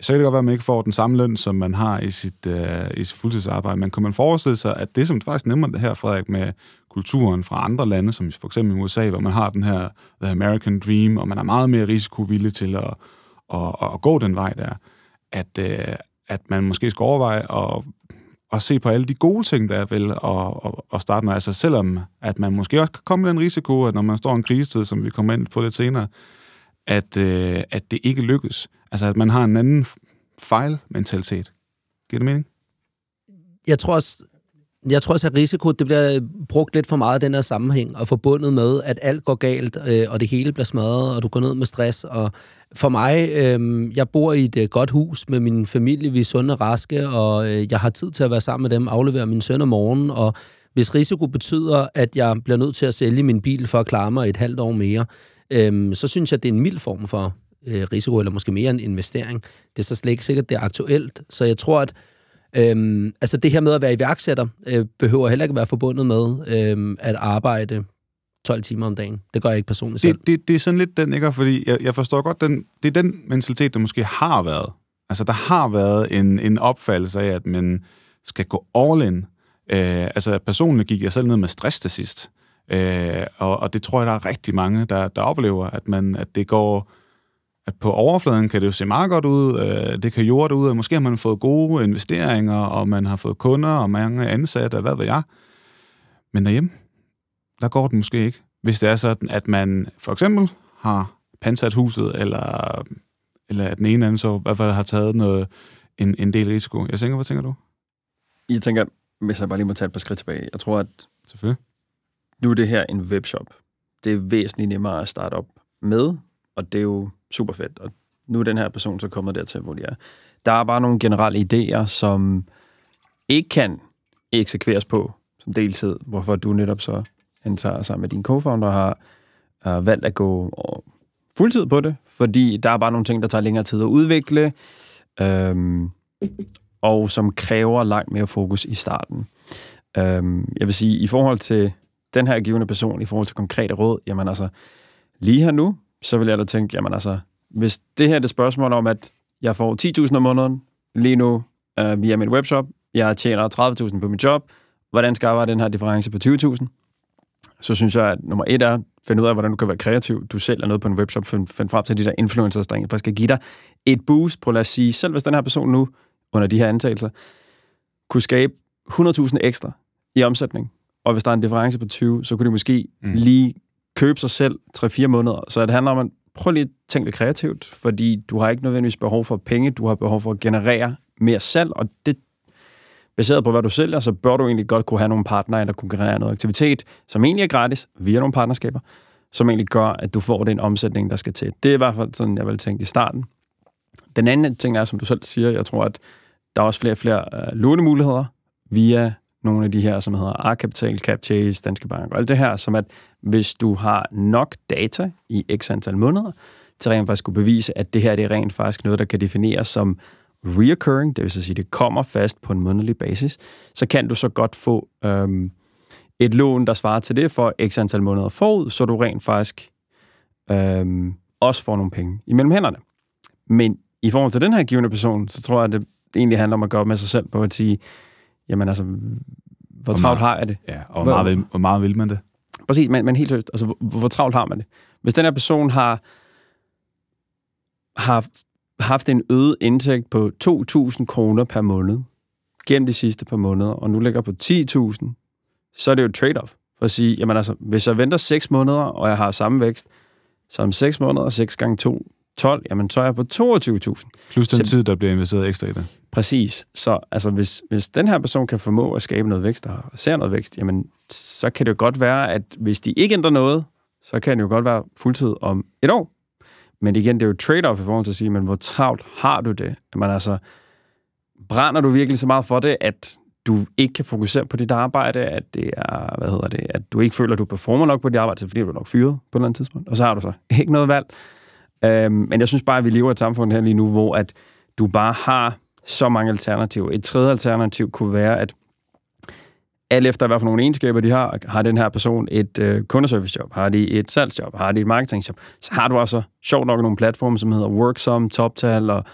Så kan det godt være, at man ikke får den samme løn, som man har i sit, øh, i sit fuldtidsarbejde, men kan man forestille sig, at det, som faktisk nemmer det her, Frederik, med kulturen fra andre lande, som for eksempel i USA, hvor man har den her The American Dream, og man er meget mere risikovillig til at, at, at, at gå den vej der, at, øh, at man måske skal overveje at, at se på alle de gode ting, der er vel, og, og, og starte med. Altså selvom, at man måske også kan komme med den risiko, at når man står i en krisetid, som vi kommer ind på lidt senere, at, øh, at det ikke lykkes. Altså at man har en anden fejlmentalitet. Giver det mening? Jeg tror også, jeg tror også, at risiko det bliver øh, brugt lidt for meget i den her sammenhæng, og forbundet med, at alt går galt, øh, og det hele bliver smadret, og du går ned med stress. Og for mig, øh, jeg bor i et øh, godt hus med min familie, vi er sunde og raske, og øh, jeg har tid til at være sammen med dem, aflevere min søn om morgenen, og hvis risiko betyder, at jeg bliver nødt til at sælge min bil for at klare mig et halvt år mere, øh, så synes jeg, at det er en mild form for øh, risiko, eller måske mere en investering. Det er så slet ikke sikkert, det er aktuelt. Så jeg tror, at Øhm, altså det her med at være iværksætter, øh, behøver heller ikke være forbundet med øh, at arbejde 12 timer om dagen. Det gør jeg ikke personligt selv. Det, det, det er sådan lidt den, ikke? Fordi jeg, jeg forstår godt, den, det er den mentalitet, der måske har været. Altså der har været en, en opfattelse af, at man skal gå all in. Øh, altså personligt gik jeg selv ned med stress til sidst. Øh, og, og det tror jeg, der er rigtig mange, der, der oplever, at, man, at det går at på overfladen kan det jo se meget godt ud, øh, det kan jorde ud, og måske har man fået gode investeringer, og man har fået kunder og mange ansatte, hvad ved jeg. Men derhjemme, der går det måske ikke. Hvis det er sådan, at man for eksempel har pansat huset, eller, eller at den ene anden så i hvert fald har taget noget, en, en del risiko. Jeg tænker, hvad tænker du? Jeg tænker, hvis jeg bare lige må tage et par skridt tilbage. Jeg tror, at Selvfølgelig. nu er det her en webshop. Det er væsentligt nemmere at starte op med, og det er jo super fedt. Og nu er den her person så kommet dertil, hvor de er. Der er bare nogle generelle idéer, som ikke kan eksekveres på som deltid, hvorfor du netop så antager sammen med din co-founder, har uh, valgt at gå fuldtid på det, fordi der er bare nogle ting, der tager længere tid at udvikle, øhm, og som kræver langt mere fokus i starten. Øhm, jeg vil sige, i forhold til den her givende person, i forhold til konkrete råd, jamen altså, lige her nu, så vil jeg da tænke, jamen altså, hvis det her er det spørgsmål om, at jeg får 10.000 om måneden lige nu øh, via mit webshop, jeg tjener 30.000 på mit job, hvordan skal jeg arbejde den her difference på 20.000? Så synes jeg, at nummer et er, finde ud af, hvordan du kan være kreativ. Du selv er noget på en webshop, find, find frem til de der influencers, der faktisk skal give dig et boost på, lad os sige, selv hvis den her person nu, under de her antagelser, kunne skabe 100.000 ekstra i omsætning, og hvis der er en difference på 20, så kunne de måske mm. lige købe sig selv 3-4 måneder. Så det handler om at prøv lige at tænke lidt kreativt, fordi du har ikke nødvendigvis behov for penge, du har behov for at generere mere salg, og det baseret på, hvad du sælger, så bør du egentlig godt kunne have nogle partnere, der kunne generere noget aktivitet, som egentlig er gratis, via nogle partnerskaber, som egentlig gør, at du får den omsætning, der skal til. Det er i hvert fald sådan, jeg vil tænke i starten. Den anden ting er, som du selv siger, jeg tror, at der er også flere og flere øh, lånemuligheder via nogle af de her, som hedder A-Kapital, CapChase, Danske Bank og alt det her, som at hvis du har nok data i x antal måneder, til rent faktisk kunne bevise, at det her det er rent faktisk noget, der kan defineres som reoccurring, det vil sige, det kommer fast på en månedlig basis, så kan du så godt få øhm, et lån, der svarer til det for x antal måneder forud, så du rent faktisk øhm, også får nogle penge imellem hænderne. Men i forhold til den her givende person, så tror jeg, at det egentlig handler om at gøre med sig selv på at sige, jamen altså, hvor travlt har jeg det? Ja, og hvor meget, vil, hvor meget vil man det? Præcis, men, men helt seriøst, altså, hvor, hvor travlt har man det? Hvis den her person har, har haft en øget indtægt på 2.000 kroner per måned gennem de sidste par måneder, og nu ligger på 10.000, så er det jo et trade-off. For at sige, jamen altså, hvis jeg venter 6 måneder, og jeg har samme vækst, som 6 måneder, 6 gange 2, 12, jamen så er jeg på 22.000. Plus den så, tid, der bliver investeret ekstra i det. Præcis. Så altså, hvis, hvis den her person kan formå at skabe noget vækst, og ser noget vækst, jamen så kan det jo godt være, at hvis de ikke ændrer noget, så kan det jo godt være fuldtid om et år. Men igen, det er jo trade-off i forhold til at sige, men hvor travlt har du det? Man altså, brænder du virkelig så meget for det, at du ikke kan fokusere på dit arbejde, at det er, hvad hedder det, at du ikke føler, at du performer nok på dit arbejde, fordi du er nok fyret på et eller andet tidspunkt, og så har du så ikke noget valg. Øhm, men jeg synes bare, at vi lever i et samfund her lige nu, hvor at du bare har så mange alternativer. Et tredje alternativ kunne være, at alt efter hvad for nogle egenskaber de har, har den her person et øh, kundeservicejob, har de et salgsjob, har de et marketingjob, så har du også sjovt nok nogle platforme, som hedder Worksum, TopTal og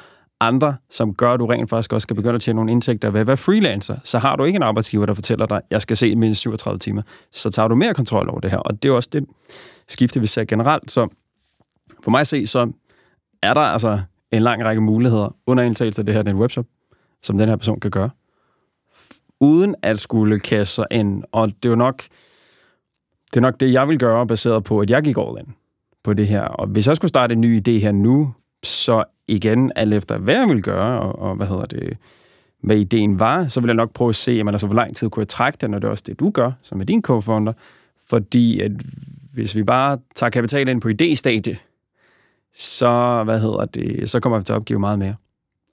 andre, som gør, at du rent faktisk også skal begynde at tjene nogle indtægter ved at være freelancer. Så har du ikke en arbejdsgiver, der fortæller dig, jeg skal se mindst 37 timer, så tager du mere kontrol over det her. Og det er også det skifte, vi ser generelt. Så for mig at se, så er der altså en lang række muligheder under indtagelse af det her, den webshop, som den her person kan gøre uden at skulle kaste sig ind. Og det er jo nok det, er nok det jeg vil gøre, baseret på, at jeg gik all in på det her. Og hvis jeg skulle starte en ny idé her nu, så igen, alt efter hvad jeg vil gøre, og, og hvad hedder det, hvad ideen var, så vil jeg nok prøve at se, jamen, altså, hvor lang tid kunne jeg trække den, og det er også det, du gør, som er din co-founder. Fordi at hvis vi bare tager kapital ind på idéstadie, så, hvad hedder det, så kommer vi til at opgive meget mere.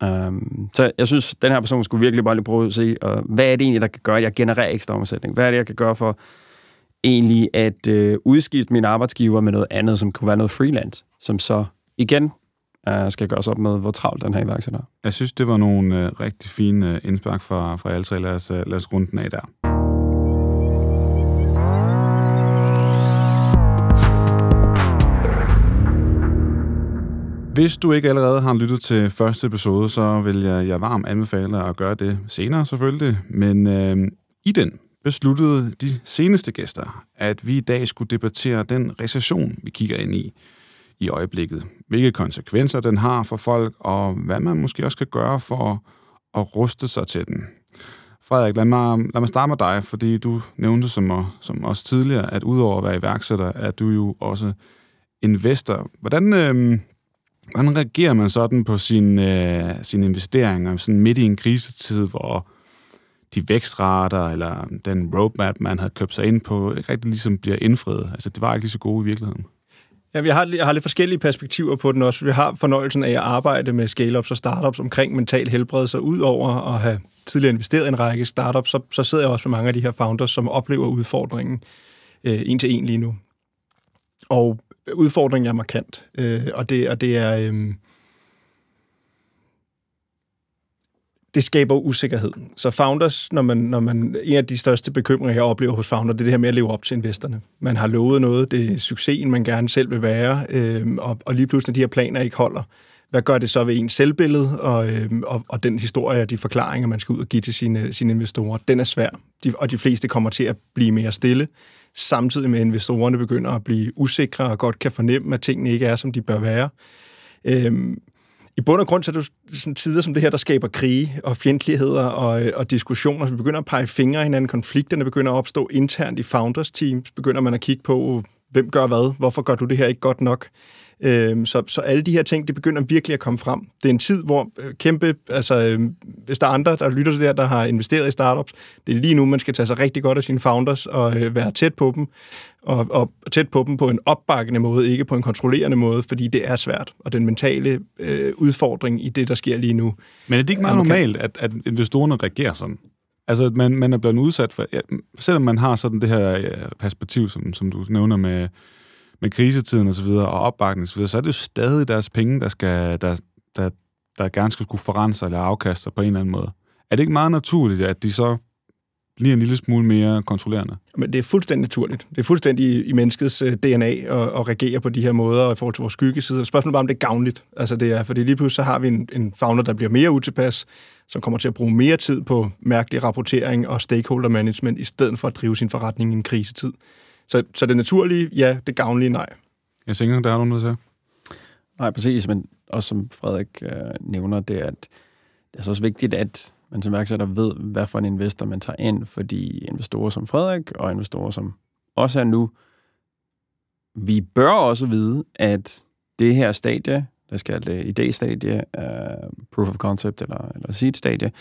Um, så jeg synes, den her person skulle virkelig bare lige prøve at se, uh, hvad er det egentlig, der kan gøre, at jeg genererer ekstra omsætning? Hvad er det, jeg kan gøre for egentlig at uh, udskifte min arbejdsgiver med noget andet, som kunne være noget freelance, som så igen uh, skal gøres op med, hvor travlt den her iværksætter Jeg synes, det var nogle uh, rigtig fine uh, indspark fra, fra alle tre. Lad os, uh, lad os runde den af der. Hvis du ikke allerede har lyttet til første episode, så vil jeg, jeg varmt anbefale at gøre det senere selvfølgelig. Men øh, i den besluttede de seneste gæster, at vi i dag skulle debattere den recession, vi kigger ind i i øjeblikket. Hvilke konsekvenser den har for folk, og hvad man måske også kan gøre for at ruste sig til den. Frederik, lad mig, lad mig starte med dig, fordi du nævnte som, som også tidligere, at udover at være iværksætter, er du jo også investor. Hvordan, øh, Hvordan reagerer man sådan på sin, øh, sin investeringer sådan midt i en krisetid, hvor de vækstrater eller den roadmap, man havde købt sig ind på, ikke rigtig ligesom bliver indfriet? Altså, det var ikke lige så gode i virkeligheden. Ja, jeg har, jeg har lidt forskellige perspektiver på den også. Vi har fornøjelsen af at arbejde med scale-ups og startups omkring mental helbred, så ud over at have tidligere investeret i en række startups, så, så sidder jeg også med mange af de her founders, som oplever udfordringen øh, en til en lige nu. Og udfordringen er markant, øh, og, det, og det er... Øh, det skaber usikkerhed. Så founders, når man, når man, en af de største bekymringer, jeg oplever hos founder, det er det her med at leve op til investorerne. Man har lovet noget, det er succesen, man gerne selv vil være, øh, og, og lige pludselig, når de her planer ikke holder, hvad gør det så ved ens selvbillede og, øh, og, og den historie og de forklaringer, man skal ud og give til sine, sine investorer? Den er svær, de, og de fleste kommer til at blive mere stille, samtidig med at investorerne begynder at blive usikre og godt kan fornemme, at tingene ikke er, som de bør være. Øhm, i bund og grund så er det sådan tider som det her, der skaber krige og fjendtligheder og, øh, og diskussioner. Så vi begynder at pege fingre af hinanden. Konflikterne begynder at opstå internt i founders teams. Begynder man at kigge på, hvem gør hvad? Hvorfor gør du det her ikke godt nok? Øhm, så, så alle de her ting, det begynder virkelig at komme frem. Det er en tid, hvor øh, kæmpe, altså øh, hvis der er andre, der lytter til det her, der har investeret i startups, det er lige nu, man skal tage sig rigtig godt af sine founders og øh, være tæt på dem, og, og tæt på dem på en opbakkende måde, ikke på en kontrollerende måde, fordi det er svært, og den mentale øh, udfordring i det, der sker lige nu. Men er det ikke meget normalt, at, at investorerne reagerer sådan? Altså, man, man er blevet udsat for... Ja, selvom man har sådan det her perspektiv, som, som du nævner med med krisetiden og så videre, og opbakning osv., så er det jo stadig deres penge, der, skal, der, der, der gerne skal kunne forrense eller afkaste på en eller anden måde. Er det ikke meget naturligt, at de så bliver en lille smule mere kontrollerende? Men det er fuldstændig naturligt. Det er fuldstændig i menneskets øh, DNA at, at reagere på de her måder i forhold til vores skyggeside. Spørgsmålet er bare, om det er gavnligt. Altså det er, fordi lige pludselig så har vi en, en founder, der bliver mere utilpas, som kommer til at bruge mere tid på mærkelig rapportering og stakeholder management, i stedet for at drive sin forretning i en krisetid. Så, så det naturlige, ja. Det gavnlige, nej. Jeg tænker, der er nogen, der siger. Nej, præcis, men også som Frederik øh, nævner, det er, at det er så også vigtigt, at man som værksætter ved, hvad for en investor man tager ind, fordi investorer som Frederik og investorer som også er nu, vi bør også vide, at det her stadie, der skal det idé-stadie, uh, proof of concept eller, eller seed-stadie,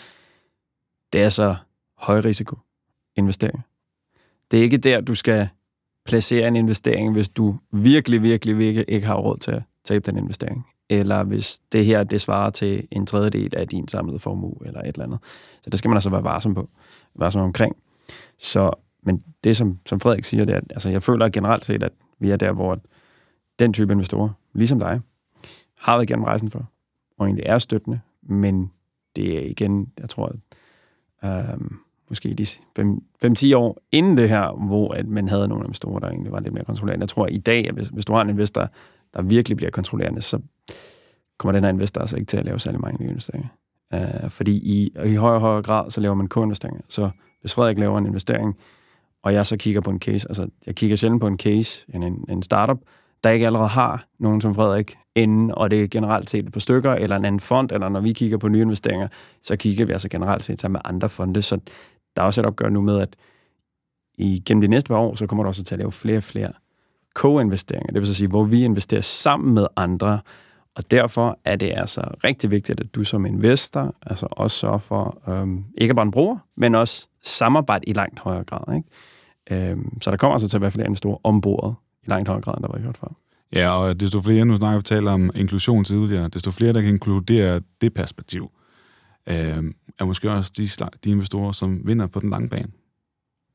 det er så høj risiko investering. Det er ikke der, du skal placere en investering, hvis du virkelig, virkelig, virkelig ikke har råd til at tabe den investering. Eller hvis det her, det svarer til en tredjedel af din samlede formue, eller et eller andet. Så det skal man altså være varsom på, varsom omkring. Så, men det, som, som Frederik siger, det er, at altså, jeg føler generelt set, at vi er der, hvor den type investorer, ligesom dig, har været gennem rejsen for, og egentlig er støttende, men det er igen, jeg tror, at, øhm, måske de 5-10 år inden det her, hvor at man havde nogle investorer, der egentlig var lidt mere kontrollerende. Jeg tror at i dag, at hvis, hvis du har en investor, der virkelig bliver kontrollerende, så kommer den her investor altså ikke til at lave særlig mange nye investeringer. Uh, fordi i, i højere og højere grad, så laver man co-investeringer. Så hvis Frederik laver en investering, og jeg så kigger på en case, altså jeg kigger sjældent på en case, en, en startup, der ikke allerede har nogen som Frederik inden, og det er generelt set på stykker, eller en anden fond, eller når vi kigger på nye investeringer, så kigger vi altså generelt set sammen med andre fonde, så der er også et opgør nu med, at i, gennem de næste par år, så kommer der også til at lave flere og flere co-investeringer. Det vil så sige, hvor vi investerer sammen med andre, og derfor er det altså rigtig vigtigt, at du som investor altså også sørger for øhm, ikke bare en bruger, men også samarbejde i langt højere grad. Ikke? Øhm, så der kommer altså til at være flere investorer ombord i langt højere grad, end der var gjort før. Ja, og desto flere, nu snakker vi taler om inklusion tidligere, desto flere, der kan inkludere det perspektiv, Øhm, er måske også de, de investorer, som vinder på den lange bane.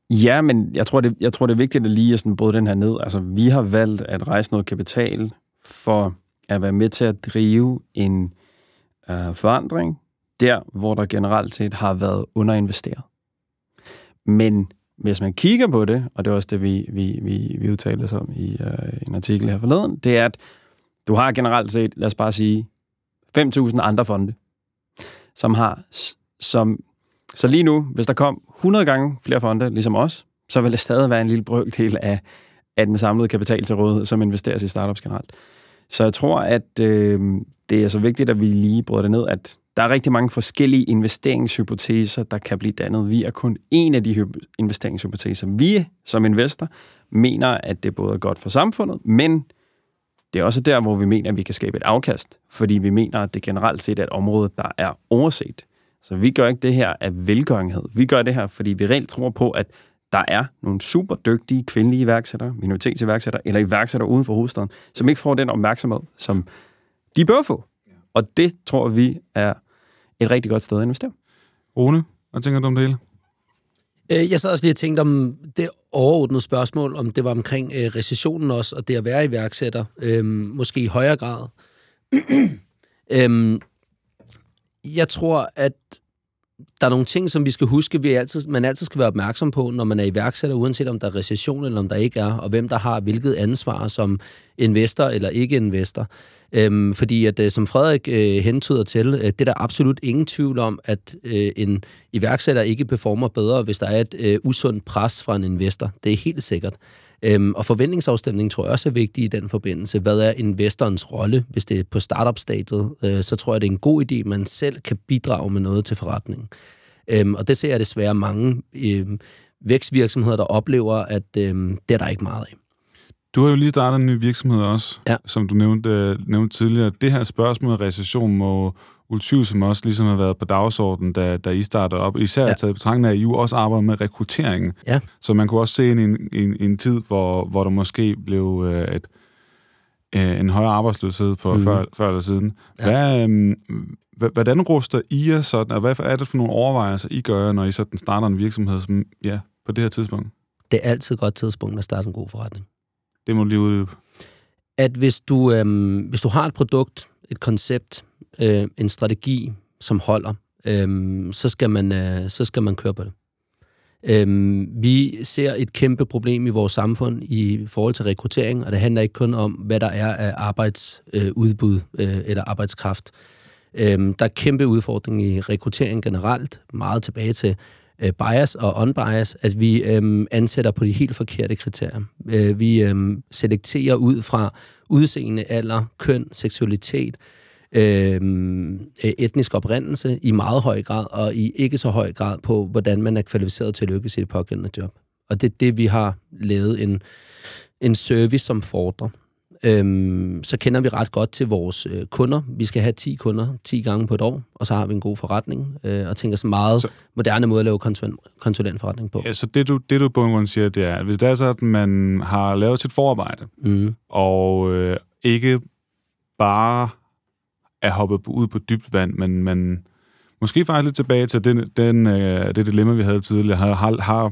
Ja, men jeg tror, det, jeg tror, det er vigtigt at lige sådan både den her ned. Altså, vi har valgt at rejse noget kapital for at være med til at drive en øh, forandring der, hvor der generelt set har været underinvesteret. Men hvis man kigger på det, og det er også det, vi, vi, vi, vi udtalte om i øh, en artikel her forleden, det er, at du har generelt set, lad os bare sige, 5.000 andre fonde, som har, som, så lige nu, hvis der kom 100 gange flere fonde, ligesom os, så vil det stadig være en lille brøkdel af, af den samlede kapital til rådighed, som investeres i startups generelt. Så jeg tror, at øh, det er så vigtigt, at vi lige bryder det ned, at der er rigtig mange forskellige investeringshypoteser, der kan blive dannet. Vi er kun en af de investeringshypoteser. Vi som investor mener, at det både er godt for samfundet, men det er også der, hvor vi mener, at vi kan skabe et afkast, fordi vi mener, at det generelt set er et område, der er overset. Så vi gør ikke det her af velgørenhed. Vi gør det her, fordi vi reelt tror på, at der er nogle super dygtige kvindelige iværksættere, minoritetsiværksættere eller iværksættere uden for hovedstaden, som ikke får den opmærksomhed, som de bør få. Og det tror vi er et rigtig godt sted at investere. Rune, hvad tænker du om det hele? Øh, Jeg sad også lige og tænkte om det overordnede spørgsmål, om det var omkring øh, recessionen også, og det at være iværksætter, øh, måske i højere grad. [clears throat] øhm, jeg tror, at der er nogle ting, som vi skal huske, vi altid, man altid skal være opmærksom på, når man er iværksætter, uanset om der er recession eller om der ikke er, og hvem der har hvilket ansvar som investor eller ikke investor. Øhm, fordi at, øh, som Frederik øh, hentyder til, øh, det er der absolut ingen tvivl om, at øh, en iværksætter ikke performer bedre, hvis der er et øh, usundt pres fra en investor. Det er helt sikkert. Øhm, og forventningsafstemning tror jeg også er vigtig i den forbindelse. Hvad er investorens rolle? Hvis det er på startup-stadiet, øh, så tror jeg, det er en god idé, at man selv kan bidrage med noget til forretningen. Øhm, og det ser jeg desværre mange øh, vækstvirksomheder, der oplever, at øh, det er der ikke meget af. Du har jo lige startet en ny virksomhed også, Ja. som du nævnte, øh, nævnte tidligere. Det her spørgsmål recession må utvivlsomt også ligesom have været på dagsordenen, da, da I startede op. Især Ja. taget betragtning af, at I jo også arbejder med rekruttering. Ja. Så man kunne også se i en, en, en tid, hvor, hvor der måske blev øh, et, øh, en højere arbejdsløshed på mm. før, før eller siden. Ja. Hvad, øh, hvordan ruster I jer sådan, og hvad er det for nogle overvejelser, I gør, når I sådan starter en virksomhed som, ja, på det her tidspunkt? Det er altid et godt tidspunkt at starte en god forretning. Det må du lige uddybe. at hvis du, øhm, hvis du har et produkt, et koncept, øh, en strategi, som holder, øh, så, skal man, øh, så skal man køre på det. Øh, vi ser et kæmpe problem i vores samfund i forhold til rekruttering, og det handler ikke kun om, hvad der er af arbejdsudbud øh, udbud, øh, eller arbejdskraft. Øh, der er kæmpe udfordring i rekruttering generelt, meget tilbage til øh, bias og unbias, at vi øhm, ansætter på de helt forkerte kriterier. Øh, vi øhm, selekterer ud fra udseende, alder, køn, seksualitet, øh, øh, etnisk oprindelse i meget høj grad, og i ikke så høj grad på, hvordan man er kvalificeret til at lykkes i det pågældende job. Og det er det, vi har lavet en, en service, som fordrer. Øhm, så kender vi ret godt til vores øh, kunder. Vi skal have 10 kunder 10 gange på et år, og så har vi en god forretning, øh, og tænker så meget Så- moderne måde at lave konsulent, konsulentforretning på. Ja, så det du, det du på en grund siger, det er, at hvis det er så, at man har lavet sit forarbejde, Mm. og øh, ikke bare er hoppet ud på dybt vand, men man måske faktisk lidt tilbage til den, den, øh, det dilemma, vi havde tidligere, har, har, har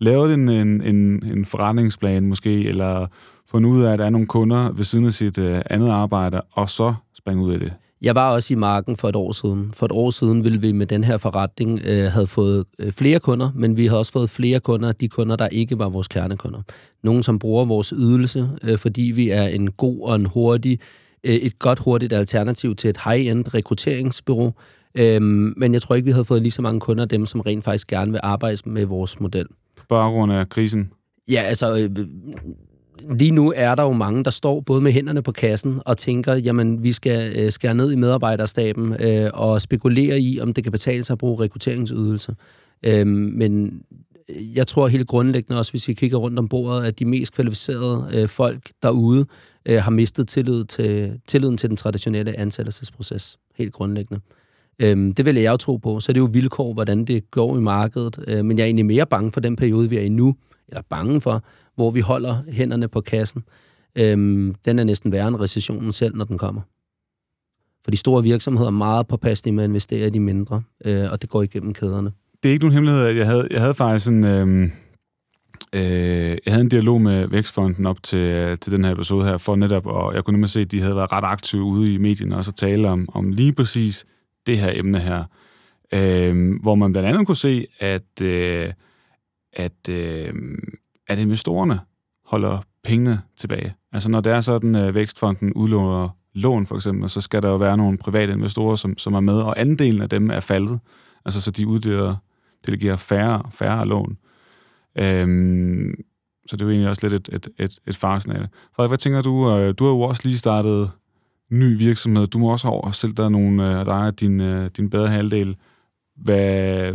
lavet en, en, en, en forretningsplan måske, eller fundet ud af, at der er nogle kunder ved siden af sit øh, andet arbejde, og så springe ud af det. Jeg var også i marken for et år siden. For et år siden ville vi med den her forretning øh, have fået øh, flere kunder, men vi har også fået flere kunder, de kunder, der ikke var vores kernekunder. Nogen, som bruger vores ydelse, øh, fordi vi er en god og en hurtig, øh, et godt hurtigt alternativ til et high-end rekrutteringsbyrå. Øhm, men jeg tror ikke, vi havde fået lige så mange kunder, dem som rent faktisk gerne vil arbejde med vores model. På baggrund af krisen. Ja, altså, øh, lige nu er der jo mange, der står både med hænderne på kassen og tænker, jamen, vi skal øh, skære ned i medarbejderstaben øh, og spekulere i, om det kan betale sig at bruge rekrutteringsydelse. Øh, men jeg tror helt grundlæggende også, hvis vi kigger rundt om bordet, at de mest kvalificerede øh, folk derude øh, har mistet tillid til, tilliden til den traditionelle ansættelsesproces. Helt grundlæggende. Øhm, det vil jeg jo tro på. Så det er jo vilkår, hvordan det går i markedet. Øh, men jeg er egentlig mere bange for den periode, vi er i nu, eller bange for, hvor vi holder hænderne på kassen. Øhm, den er næsten værre end recessionen selv, når den kommer. For de store virksomheder er meget påpasselige med at investere i de mindre, øh, og det går igennem kæderne det er ikke nogen hemmelighed, at jeg havde, jeg havde faktisk en, Øh, øh, jeg havde en dialog med Vækstfonden op til, øh, til den her episode her, for netop, og jeg kunne nemlig se, at de havde været ret aktive ude i medierne og så tale om, om lige præcis det her emne her, øh, hvor man blandt andet kunne se, at, øh, at, øh, at investorerne holder pengene tilbage. Altså når det er sådan, at Vækstfonden udlåner lån for eksempel, så skal der jo være nogle private investorer, som, som er med, og andelen af dem er faldet. Altså så de uddeler, delegerer færre, færre lån. Øhm, så det er jo egentlig også lidt et, et, et, et faresignal. Frederik, hvad tænker du? Øh, du har jo også lige startet ny virksomhed. Du må også have selv der nogle af dig og din, øh, din bedre halvdel. Hvad,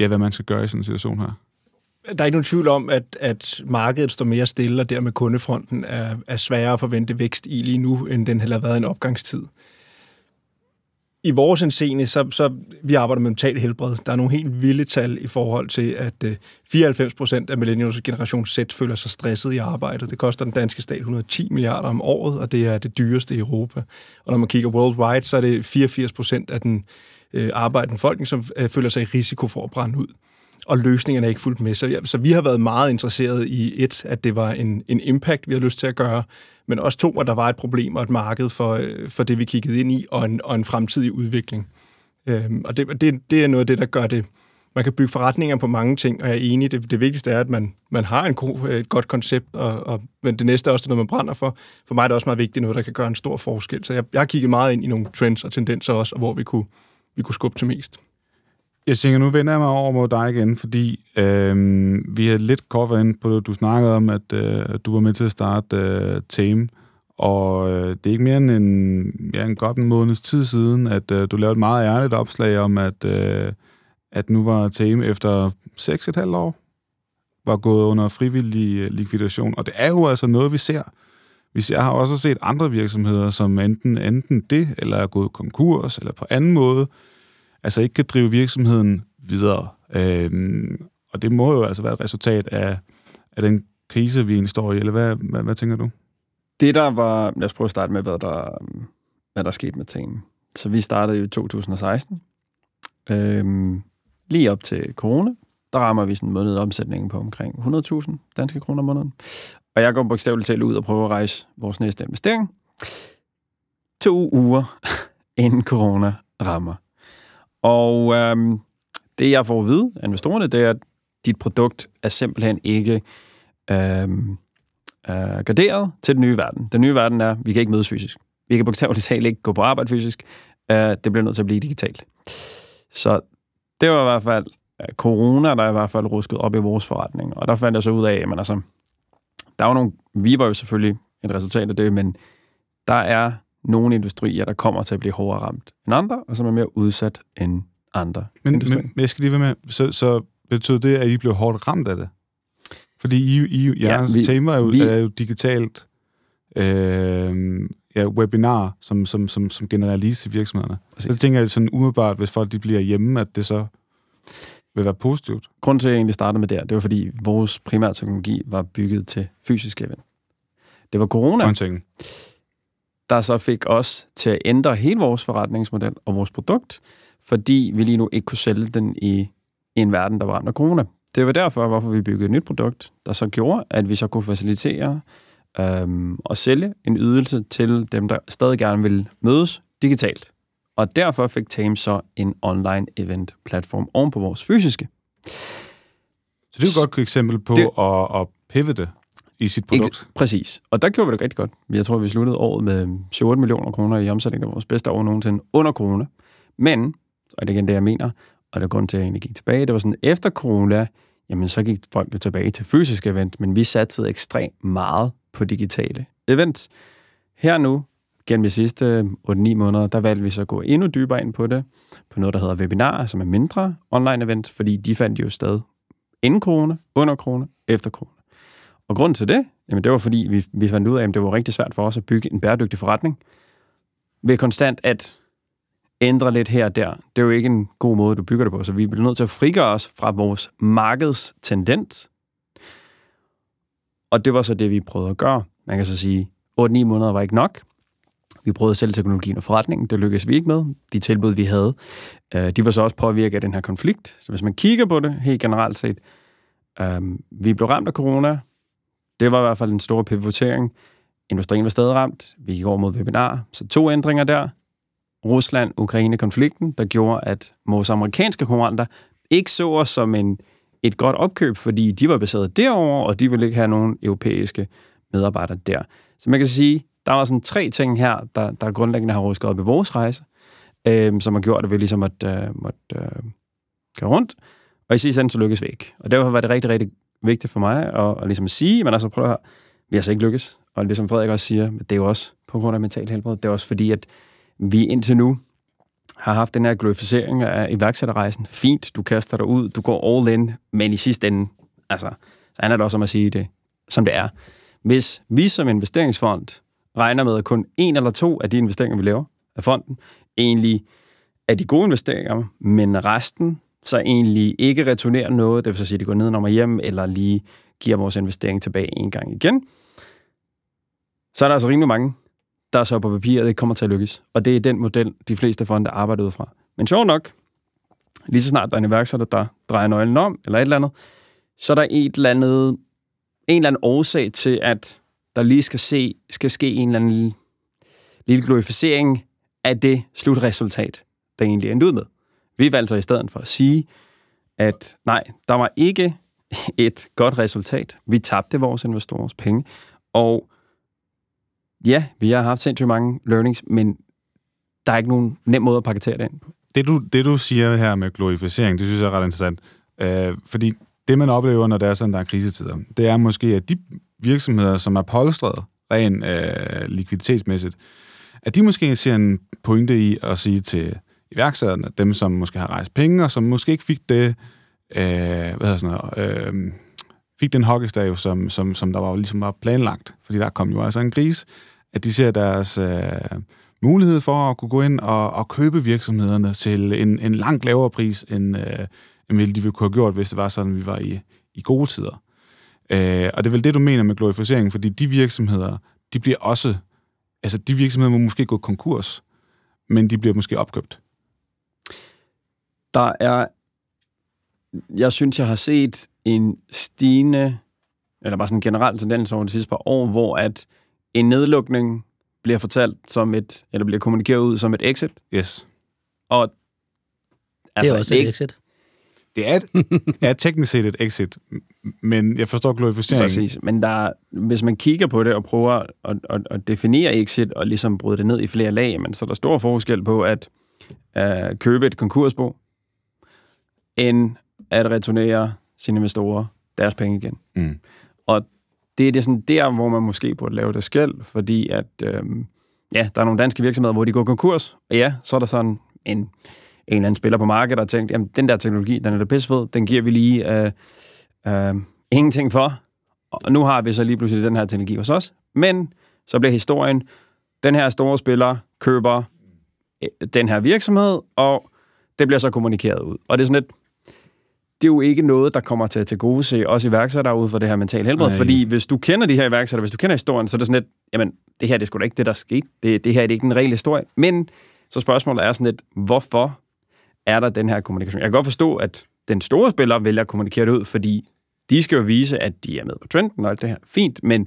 ja, hvad man skal gøre i sådan en situation her. Der er ikke nogen tvivl om, at, at markedet står mere stille, og dermed kundefronten er, er sværere at forvente vækst i lige nu, end den heller har været en opgangstid. I vores indseende, så, så vi arbejder med mental helbred. Der er nogle helt vilde tal i forhold til, at øh, 94 procent af millennials generation Z føler sig stresset i arbejdet. Det koster den danske stat 110 milliarder om året, og det er det dyreste i Europa. Og når man kigger worldwide, så er det 84 procent af den øh, arbejdende befolkning, som øh, føler sig i risiko for at brænde ud og løsningerne er ikke fuldt med. Så, ja, så vi har været meget interesseret i et, at det var en, en impact, vi har lyst til at gøre, men også to, at der var et problem og et marked for, øh, for det, vi kiggede ind i, og en, og en fremtidig udvikling. Øhm, og det, det, det er noget af det, der gør det. Man kan bygge forretninger på mange ting, og jeg er enig, det, det vigtigste er, at man, man har en god, et godt koncept, og, og, men det næste er også noget, man brænder for. For mig er det også meget vigtigt, noget, der kan gøre en stor forskel. Så jeg, jeg har kigget meget ind i nogle trends og tendenser også, og hvor vi kunne, vi kunne skubbe til mest. Jeg tænker, nu vender jeg mig over mod dig igen, fordi øh, vi har lidt kort ind på det. Du snakkede om, at øh, du var med til at starte øh, Tame, og øh, det er ikke mere end en, ja, en godt en måneds tid siden, at øh, du lavede et meget ærligt opslag om, at, øh, at nu var Tame efter 6,5 år var gået under frivillig øh, likvidation. Og det er jo altså noget, vi ser. Vi ser, har også set andre virksomheder, som enten, enten det, eller er gået konkurs, eller på anden måde, altså ikke kan drive virksomheden videre. Øhm, og det må jo altså være et resultat af, af den krise, vi står i, eller hvad, hvad, hvad tænker du? Det der var, lad os prøve at starte med, hvad der, hvad der skete med tingene. Så vi startede jo i 2016. Øhm, lige op til corona, der rammer vi sådan en måned omsætningen på omkring 100.000 danske kroner om måneden. Og jeg går bogstaveligt talt ud og prøver at rejse vores næste investering. To uger [laughs] inden corona rammer. Og øhm, det, jeg får at vide af investorerne, det er, at dit produkt er simpelthen ikke øhm, øh, graderet til den nye verden. Den nye verden er, vi kan ikke mødes fysisk. Vi kan bogstaveligt talt ikke gå på arbejde fysisk. Øh, det bliver nødt til at blive digitalt. Så det var i hvert fald øh, corona, der i hvert fald rusket op i vores forretning. Og der fandt jeg så ud af, at altså, der var nogle, vi var jo selvfølgelig et resultat af det, men der er nogle industrier, der kommer til at blive hårdere ramt end andre, og som er mere udsat end andre Men, industrier. men jeg skal lige være med, så, så betyder det, at I blev hårdt ramt af det? Fordi I, I Ja, jeres vi- tema er jo, vi- er jo digitalt øh, ja, webinar, som, som, som, som genererer leads til virksomhederne. Præcis. Så tænker jeg sådan umiddelbart, hvis folk de bliver hjemme, at det så vil være positivt. Grunden til, at jeg egentlig startede med det her, det var, fordi vores primære teknologi var bygget til fysiske event. Det var corona, Orienteringen. Der så fik os til at ændre hele vores forretningsmodel og vores produkt, fordi vi lige nu ikke kunne sælge den i, en verden, der var ramt af corona. Det var derfor, hvorfor vi byggede et nyt produkt, der så gjorde, at vi så kunne facilitere øhm, og sælge en ydelse til dem, der stadig gerne vil mødes digitalt. Og derfor fik Tame så en online event platform oven på vores fysiske. Så det er jo et godt eksempel på Det- at, at pivote i sit produkt. Ikke, præcis. Og der gjorde vi det rigtig godt. Jeg tror, vi sluttede året med 7-8 millioner kroner i omsætning. Det var vores bedste år nogensinde under corona. Men, og det er igen det, jeg mener, og det er grund til, at jeg egentlig gik tilbage, det var sådan, efter corona, jamen så gik folk jo tilbage til fysiske event, men vi satsede ekstremt meget på digitale events. Her nu, gennem de sidste 8-9 måneder, der valgte vi så at gå endnu dybere ind på det, på noget, der hedder webinarer, som er mindre online events, fordi de fandt jo sted inden corona, under corona, efter corona. Og grunden til det, jamen det var fordi, vi, vi fandt ud af, at det var rigtig svært for os at bygge en bæredygtig forretning. Ved konstant at ændre lidt her og der. Det er jo ikke en god måde, du bygger det på. Så vi bliver nødt til at frigøre os fra vores markedstendens. Og det var så det, vi prøvede at gøre. Man kan så sige, 8-9 måneder var ikke nok. Vi prøvede at sælge teknologien og forretningen. Det lykkedes vi ikke med. De tilbud, vi havde, øh, de var så også påvirket af den her konflikt. Så hvis man kigger på det helt generelt set, øh, vi blev ramt af corona. Det var i hvert fald en stor pivotering. Industrien var stadig ramt. Vi gik over mod webinar. Så to ændringer der. Rusland-Ukraine-konflikten, der gjorde, at vores amerikanske konkurrenter ikke så os som en, et godt opkøb, fordi de var baseret derover og de ville ikke have nogen europæiske medarbejdere der. Så man kan sige, der var sådan tre ting her, der, der grundlæggende har rusket op i vores rejse, øh, som har gjort, at vi ligesom måtte, øh, måtte øh, køre rundt. Og i sidste ende så lykkedes vi ikke. Og derfor var det rigtig, rigtig vigtigt for mig at, at ligesom at sige, men altså prøv at høre, vi har så ikke lykkes. Og ligesom Frederik også siger, det er jo også på grund af mental helbred. Det er også fordi, at vi indtil nu har haft den her glorificering af iværksætterrejsen. Fint, du kaster dig ud, du går all in, men i sidste ende, altså, så handler det også om at sige det, som det er. Hvis vi som investeringsfond regner med, at kun en eller to af de investeringer, vi laver af fonden, egentlig er de gode investeringer, men resten så egentlig ikke returnerer noget, det vil så sige, at de går ned og hjem, eller lige giver vores investering tilbage en gang igen, så er der altså rimelig mange, der så på papiret ikke kommer til at lykkes. Og det er den model, de fleste fonde arbejder ud fra. Men sjovt nok, lige så snart der er en iværksætter, der drejer nøglen om, eller et eller andet, så er der et eller andet, en eller anden årsag til, at der lige skal, se, skal ske en eller anden lille glorificering af det slutresultat, der egentlig endte ud med. Vi valgte så i stedet for at sige, at nej, der var ikke [laughs] et godt resultat. Vi tabte vores investorers penge, og ja, vi har haft sindssygt mange learnings, men der er ikke nogen nem måde at paketere det ind på. Det du, det, du siger her med glorificering, det synes jeg er ret interessant. Øh, fordi det, man oplever, når der er sådan, der er krisetider, det er måske, at de virksomheder, som er polstret rent øh, likviditetsmæssigt, at de måske ser en pointe i at sige til iværksætterne, dem som måske har rejst penge, og som måske ikke fik det, øh, hvad hedder sådan noget, øh, fik den hockeystav, som, som, som der var ligesom var planlagt, fordi der kom jo altså en gris, at de ser deres øh, mulighed for at kunne gå ind og, og købe virksomhederne til en, en langt lavere pris, end, øh, end de ville kunne have gjort, hvis det var sådan, vi var i, i gode tider. Øh, og det er vel det, du mener med glorificering, fordi de virksomheder, de bliver også, altså de virksomheder må måske gå konkurs, men de bliver måske opkøbt. Der er, jeg synes, jeg har set en stigende, eller bare sådan en generel tendens over de sidste par år, hvor at en nedlukning bliver fortalt som et, eller bliver kommunikeret ud som et exit. Yes. Og Altså, det er også et exit. Det er, et, [laughs] er teknisk set et exit, men jeg forstår glorificeringen. Præcis, men der, hvis man kigger på det og prøver at, at, at definere exit og ligesom bryde det ned i flere lag, men så er der stor forskel på at uh, købe et konkursbo, end at returnere sine investorer deres penge igen. Mm. Og det er det sådan der, hvor man måske burde lave det skæld, fordi at, øhm, ja, der er nogle danske virksomheder, hvor de går konkurs, og ja, så er der sådan en, en eller anden spiller på markedet, der har tænkt, jamen, den der teknologi, den er da pissefed, den giver vi lige øh, øh, ingenting for, og nu har vi så lige pludselig den her teknologi hos os, men så bliver historien, den her store spiller køber øh, den her virksomhed, og det bliver så kommunikeret ud. Og det er sådan et, det er jo ikke noget, der kommer til at til gode se os iværksættere ud for det her mentale helbred. Nej. Fordi hvis du kender de her iværksættere, hvis du kender historien, så er det sådan lidt, jamen, det her det er sgu da ikke det, der skete. Det, det her det er ikke en reel historie. Men så spørgsmålet er sådan lidt, hvorfor er der den her kommunikation? Jeg kan godt forstå, at den store spiller vælger at kommunikere det ud, fordi de skal jo vise, at de er med på trenden og alt det her. Fint, men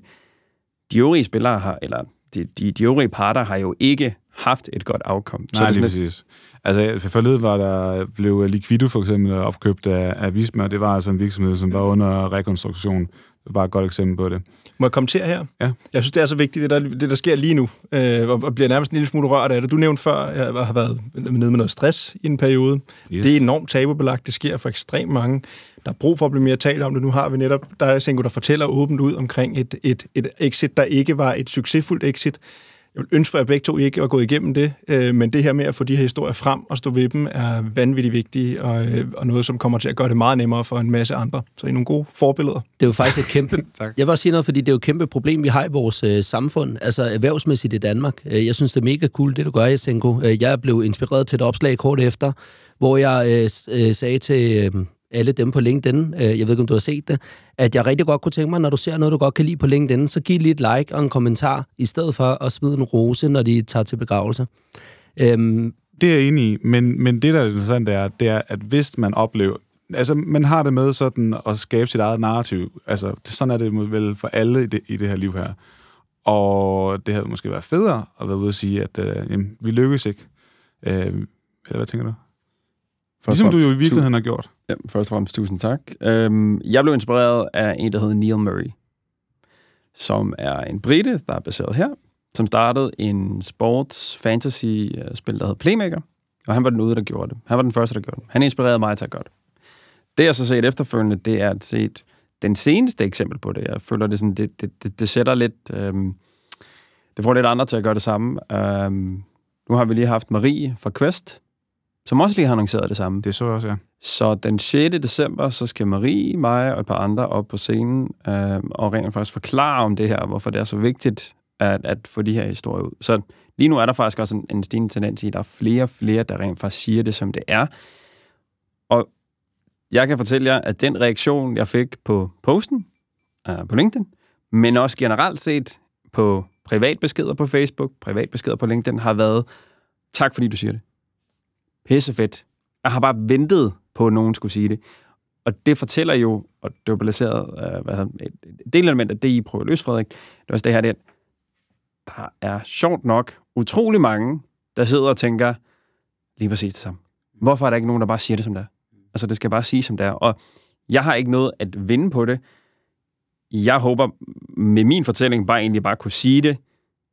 de øvrige spillere har, eller de, de, de øvrige parter har jo ikke haft et godt outcome. Så Nej, det er lige sådan præcis. Altså, forleden var der blev Liquido for eksempel opkøbt af, af Visma, det var altså en virksomhed, som var under rekonstruktion. Det var bare et godt eksempel på det. Må jeg kommentere her? Ja. Jeg synes, det er så vigtigt, det der, det der sker lige nu, øh, og bliver nærmest en lille smule rørt af det. Du nævnte før, at jeg har været nede med noget stress i en periode. Yes. Det er enormt tabubelagt. Det sker for ekstremt mange. Der er brug for at blive mere talt om det. Nu har vi netop, der er Sengo, der fortæller åbent ud omkring et, et, et exit, der ikke var et succesfuldt exit. Jeg vil ønske for jer begge to ikke at gå igennem det, øh, men det her med at få de her historier frem og stå ved dem er vanvittigt vigtigt, og, øh, og noget, som kommer til at gøre det meget nemmere for en masse andre. Så I er nogle gode forbilleder. Det er jo faktisk et kæmpe... [laughs] Tak. Jeg vil også sige noget, fordi det er jo et kæmpe problem, vi har i vores øh, samfund, altså erhvervsmæssigt i Danmark. Jeg synes, det er mega cool, det du gør, Jasenko. Øh, jeg blev inspireret til et opslag kort efter, hvor jeg øh, øh, sagde til øh, alle dem på LinkedIn, øh, jeg ved ikke, om du har set det, at jeg rigtig godt kunne tænke mig, når du ser noget, du godt kan lide på LinkedIn, så giv lige et like og en kommentar, i stedet for at smide en rose, når de tager til begravelse. Øhm, Det er jeg enig i, men, men det, der er interessant, er, det er, at hvis man oplever... Altså, man har det med sådan at skabe sit eget narrativ. Altså, sådan er det vel for alle i det, i det her liv her. Og det havde måske været federe at være ude og sige, at øh, jamen, vi lykkes ikke. Øh, eller hvad tænker du? Først Ligesom du jo i virkeligheden har gjort. Ja, først og fremmest tusind tak. Øhm, jeg blev inspireret af en, der hedder Neil Murray, som er en brite, der er baseret her, som startede en sports fantasy øh, spil, der hedder Playmaker, og han var den ude, der gjorde det. Han var den første, der gjorde det. Han inspirerede mig til at gøre det. Det, jeg så set efterfølgende, det er at se den seneste eksempel på det. Jeg føler, det, sådan, det, det, det, det sætter lidt... Øhm, det får lidt andre til at gøre det samme. Øhm, nu har vi lige haft Marie fra Quest, som også lige har annonceret det samme. Det så jeg også, ja. Så den 6. december, så skal Marie, mig og et par andre op på scenen øh, og rent faktisk forklare om det her, hvorfor det er så vigtigt at, at få de her historier ud. Så lige nu er der faktisk også en, en stigende tendens i, at der er flere og flere, der rent faktisk siger det, som det er. Og jeg kan fortælle jer, at den reaktion, jeg fik på posten øh, på LinkedIn, men også generelt set på privatbeskeder på Facebook, privatbeskeder på LinkedIn, har været, tak fordi du siger det. Pissefedt. Jeg har bare ventet på, at nogen skulle sige det. Og det fortæller jo, og det er baseret, uh, hvad et et delelement af det, I prøver at løse, Frederik, det er også det her, det, der er sjovt nok utrolig mange, der sidder og tænker lige præcis det samme. Hvorfor er der ikke nogen, der bare siger det, som det er? Altså, det skal bare sige, som det er. Og jeg har ikke noget at vinde på det. Jeg håber med min fortælling bare egentlig bare kunne sige det,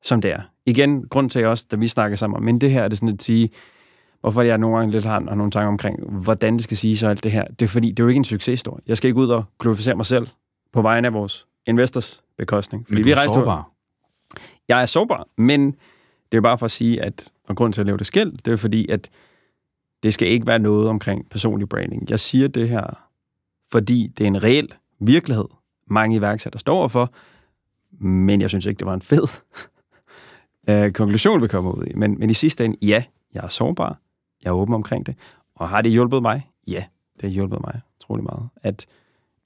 som det er. Igen, grund til også, da vi snakker sammen men det her er det sådan at sige, hvorfor jeg nogle gange lidt har, har nogle tanker omkring, hvordan det skal siges og alt det her. Det er fordi, det er jo ikke en succeshistorie. Jeg skal ikke ud og glorificere mig selv på vegne af vores investors bekostning. Fordi Men du vi er sårbar. jeg er sårbar, men det er bare for at sige, at og grund til at lave det skæld, det er fordi, at det skal ikke være noget omkring personlig branding. Jeg siger det her, fordi det er en reel virkelighed, mange iværksættere står for, men jeg synes ikke, det var en fed [laughs] øh, konklusion, vi kommer ud i. Men, men i sidste ende, ja, jeg er sårbar, jeg er åben omkring det, og har det hjulpet mig? Ja, det har hjulpet mig utrolig meget. At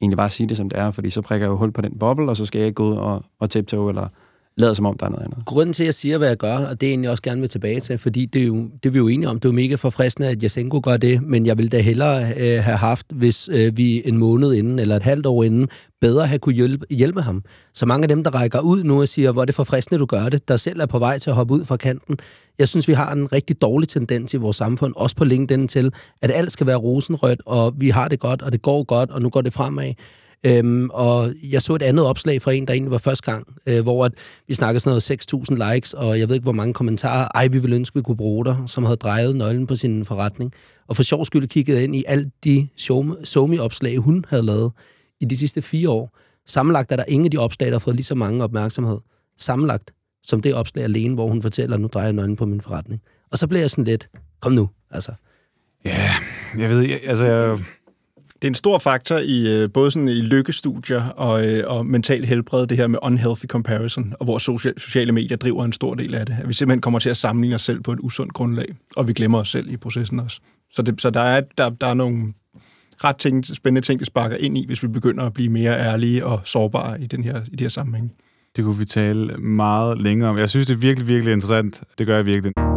egentlig bare sige det, som det er, fordi så prikker jeg jo hul på den boble, og så skal jeg ikke gå ud og, og tiptoe, eller lader som om, der er noget andet. Grunden til, at jeg siger, hvad jeg gør, og det er egentlig også gerne vil tilbage til, fordi det er, jo, det er vi jo enige om, det er jo mega forfriskende, at Jasenko gør det, men jeg ville da hellere øh, have haft, hvis øh, vi en måned inden, eller et halvt år inden, bedre have kunne hjælpe, hjælpe ham. Så mange af dem, der rækker ud nu og siger, hvor er det forfriskende, du gør det, der selv er på vej til at hoppe ud fra kanten. Jeg synes, vi har en rigtig dårlig tendens i vores samfund, også på LinkedIn til, at alt skal være rosenrødt, og vi har det godt, og det går godt, og nu går det fremad. Øhm, og jeg så et andet opslag fra en, der egentlig var første gang, øh, hvor at vi snakkede sådan noget 6.000 likes, og jeg ved ikke, hvor mange kommentarer. Ej, vi ville ønske, vi kunne bruge dig, som havde drejet nøglen på sin forretning. Og for sjov skyld kiggede jeg ind i alt de somi-opslag, hun havde lavet i de sidste fire år. Sammenlagt er der ingen af de opslag, der har fået lige så mange opmærksomhed. Sammenlagt som det opslag alene, hvor hun fortæller, nu drejer jeg nøglen på min forretning. Og så blev jeg sådan lidt, kom nu, altså. Ja, jeg ved, jeg, altså, jeg, det er en stor faktor i øh, både sådan i lykkestudier og, øh, og mental helbred, det her med unhealthy comparison, og hvor sociale medier driver en stor del af det. At vi simpelthen kommer til at sammenligne os selv på et usundt grundlag, og vi glemmer os selv i processen også. Så, det, så der, er, der, der er nogle ret ting, spændende ting, det sparker ind i, hvis vi begynder at blive mere ærlige og sårbare i, den her, i de her sammenhæng. det kunne vi tale meget længere om. Jeg synes, det er virkelig, virkelig interessant. Det gør jeg virkelig.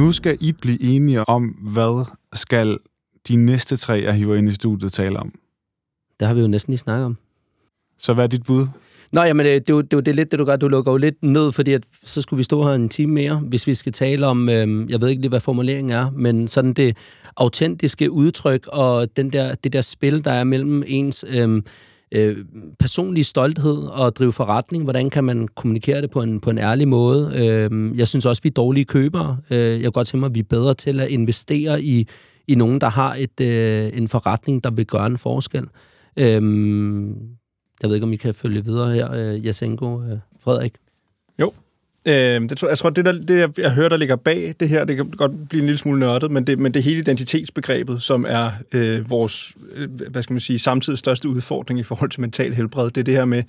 Nu skal I blive enige om, hvad skal de næste tre, jeg hiver ind i studiet, tale om. Det har vi jo næsten lige snakket om. Så hvad er dit bud? Nå, jamen, det, det, jo- det er det lidt, det du gør. Du lukker jo lidt ned, fordi at, så skulle vi stå her en time mere, hvis vi skal tale om, øhm, jeg ved ikke lige, hvad formuleringen er, men sådan det autentiske udtryk og den der, det der spil, der er mellem ens øhm, øh, personlige stolthed og drive forretning. Hvordan kan man kommunikere det på en, på en ærlig måde? Øh, jeg synes også, vi er dårlige købere. Øh, jeg kan godt tænke mig, at vi er bedre til at investere i, i nogen, der har et, øh, en forretning, der vil gøre en forskel. Øh, jeg ved ikke, om I kan følge videre her, øh, Jasenko, øh, Frederik. Øh, det tror, jeg tror, det, der, det jeg, jeg hører, der ligger bag det her, det kan godt blive en lille smule nørdet, men det, men det hele identitetsbegrebet, som er øh, vores, øh, hvad skal man sige, samtidig største udfordring i forhold til mental helbred. Det er det her med,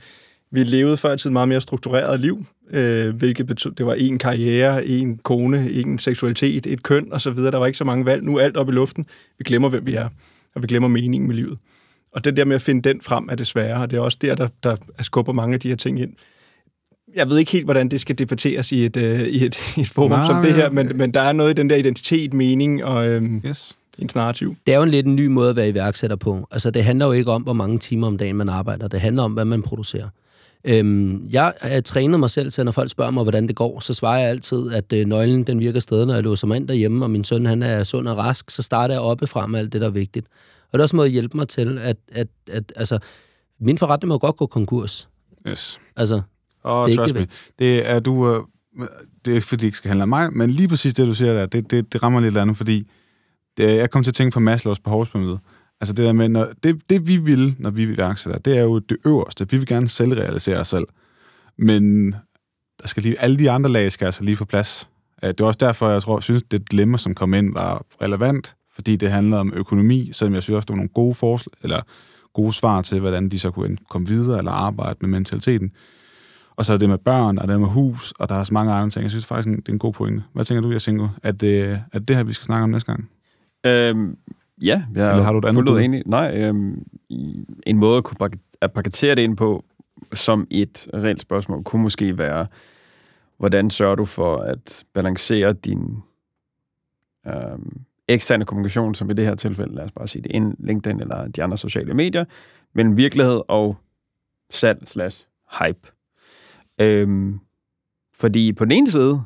vi levede før i tiden meget mere struktureret liv, øh, hvilket betød, det var en karriere, en kone, en seksualitet, et køn osv. Der var ikke så mange valg. Nu er alt op i luften. Vi glemmer, hvem vi er, og vi glemmer meningen med livet. Og det der med at finde den frem er det svære, og det er også der, der, der skubber mange af de her ting ind jeg ved ikke helt, hvordan det skal debatteres i et, øh, i et, [laughs] i et forum Nej, som det her, men- men, men der er noget i den der identitet, mening og øhm, Yes. ens narrativ. Det er jo en lidt en ny måde at være iværksætter på. Altså, det handler jo ikke om, hvor mange timer om dagen man arbejder. Det handler om, hvad man producerer. Øhm, jeg har trænet mig selv til, når folk spørger mig, hvordan det går, så svarer jeg altid, at øh, nøglen den virker stadig, når jeg låser mig ind derhjemme, og min søn han er sund og rask, så starter jeg oppe frem med alt det, der er vigtigt. Og det er også en måde at hjælpe mig til, at, at, at altså, min forretning må godt gå konkurs. yes. Altså, Og Det er trust me, det er du... Øh, det er ikke, fordi det ikke skal handle om mig, men lige præcis det, du siger der, det, det, det rammer lidt andet, fordi det, jeg kom til at tænke på Maslows behovspyramide. Altså det der med, når, det, det vi vil, når vi iværksætter, det er jo det øverste. Vi vil gerne selvrealisere os selv. Men der skal lige, alle de andre lag skal altså lige få plads. Øh, Det er også derfor, jeg tror, synes, det dilemma, som kom ind, var relevant, fordi det handlede om økonomi, selvom jeg synes også, det var nogle gode, forslag, eller gode svar til, hvordan de så kunne komme videre eller arbejde med mentaliteten. Og så er det med børn, og det med hus, og der er så mange andre ting. Jeg synes faktisk, det er en god pointe. Hvad tænker du, Jasenko? Er det, er det her, vi skal snakke om næste gang? Øhm, ja, jeg Eller har du et andet fuldt enig. Nej, øhm, en måde at kunne at paketere det ind på, som et reelt spørgsmål kunne måske være, hvordan sørger du for at balancere din øhm, eksterne kommunikation, som i det her tilfælde, lad os bare sige det, en LinkedIn eller de andre sociale medier, mellem virkelighed og salg slash hype. Øhm, fordi på den ene side,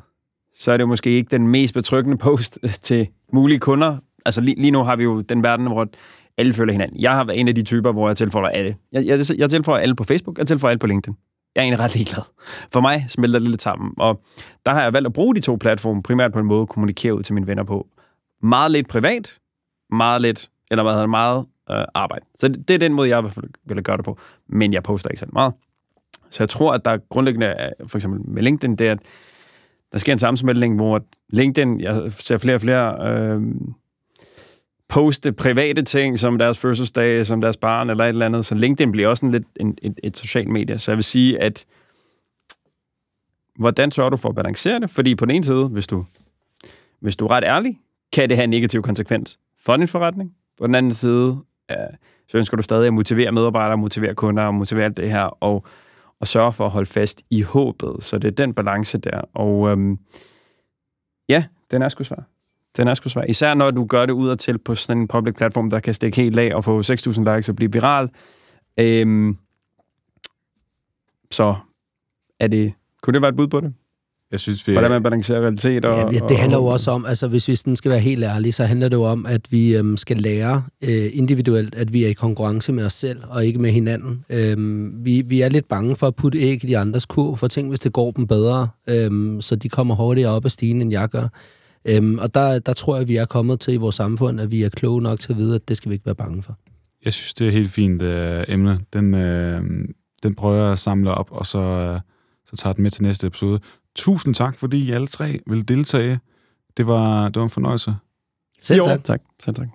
så er det jo måske ikke den mest betryggende post [laughs] til mulige kunder. Altså lige, lige nu har vi jo den verden, hvor alle følger hinanden. Jeg har været en af de typer, hvor jeg tilføjer alle. Jeg, jeg, jeg tilføjer alle på Facebook, jeg tilføjer alle på LinkedIn. Jeg er egentlig ret ligeglad. For mig smelter det lidt sammen. Og der har jeg valgt at bruge de to platforme primært på en måde at kommunikere ud til mine venner på. Meget lidt privat, meget lidt, eller hvad hedder det, meget øh, arbejde. Så det, det er den måde, jeg i hvert fald vil gøre det på. Men jeg poster ikke så meget. Så jeg tror, at der grundlæggende, er, for eksempel med LinkedIn, det er, at der sker en sammensmeltning, hvor LinkedIn, jeg ser flere og flere øh, poste private ting, som deres fødselsdag, som deres barn eller et eller andet. Så LinkedIn bliver også en lidt en, et, et socialt medie. Så jeg vil sige, at hvordan sørger du for at balancere det? Fordi på den ene side, hvis du, hvis du er ret ærlig, kan det have en negativ konsekvens for din forretning. På den anden side, øh, så ønsker du stadig at motivere medarbejdere, motivere kunder og motivere alt det her, og, og sørge for at holde fast i håbet. Så det er den balance der. Og øhm, ja, den er sgu svær. Den er sgu svær. Især når du gør det ud og til på sådan en public platform, der kan stikke helt af og få 6.000 likes og blive viral. Øhm, så er det, kunne det være et bud på det? Jeg synes, vi... Hvordan man balancerer realitet og... Ja, det handler jo også om, altså hvis vi sådan skal være helt ærlige, så handler det jo om, at vi øhm, skal lære øh, individuelt, at vi er i konkurrence med os selv, og ikke med hinanden. Øhm, vi, vi er lidt bange for at putte æg i de andres kurv, for tænk, hvis det går dem bedre, øhm, så de kommer hurtigere op af stigen, end jeg gør. Øhm, og der, der tror jeg, at vi er kommet til i vores samfund, at vi er kloge nok til at vide, at det skal vi ikke være bange for. Jeg synes, det er et helt fint øh, emne. Den, øh, den prøver jeg at samle op, og så, øh, så tager den med til næste episode. Tusind tak, fordi I alle tre vil deltage. Det var, det var en fornøjelse. Selv Jo. tak. Tak, selv tak.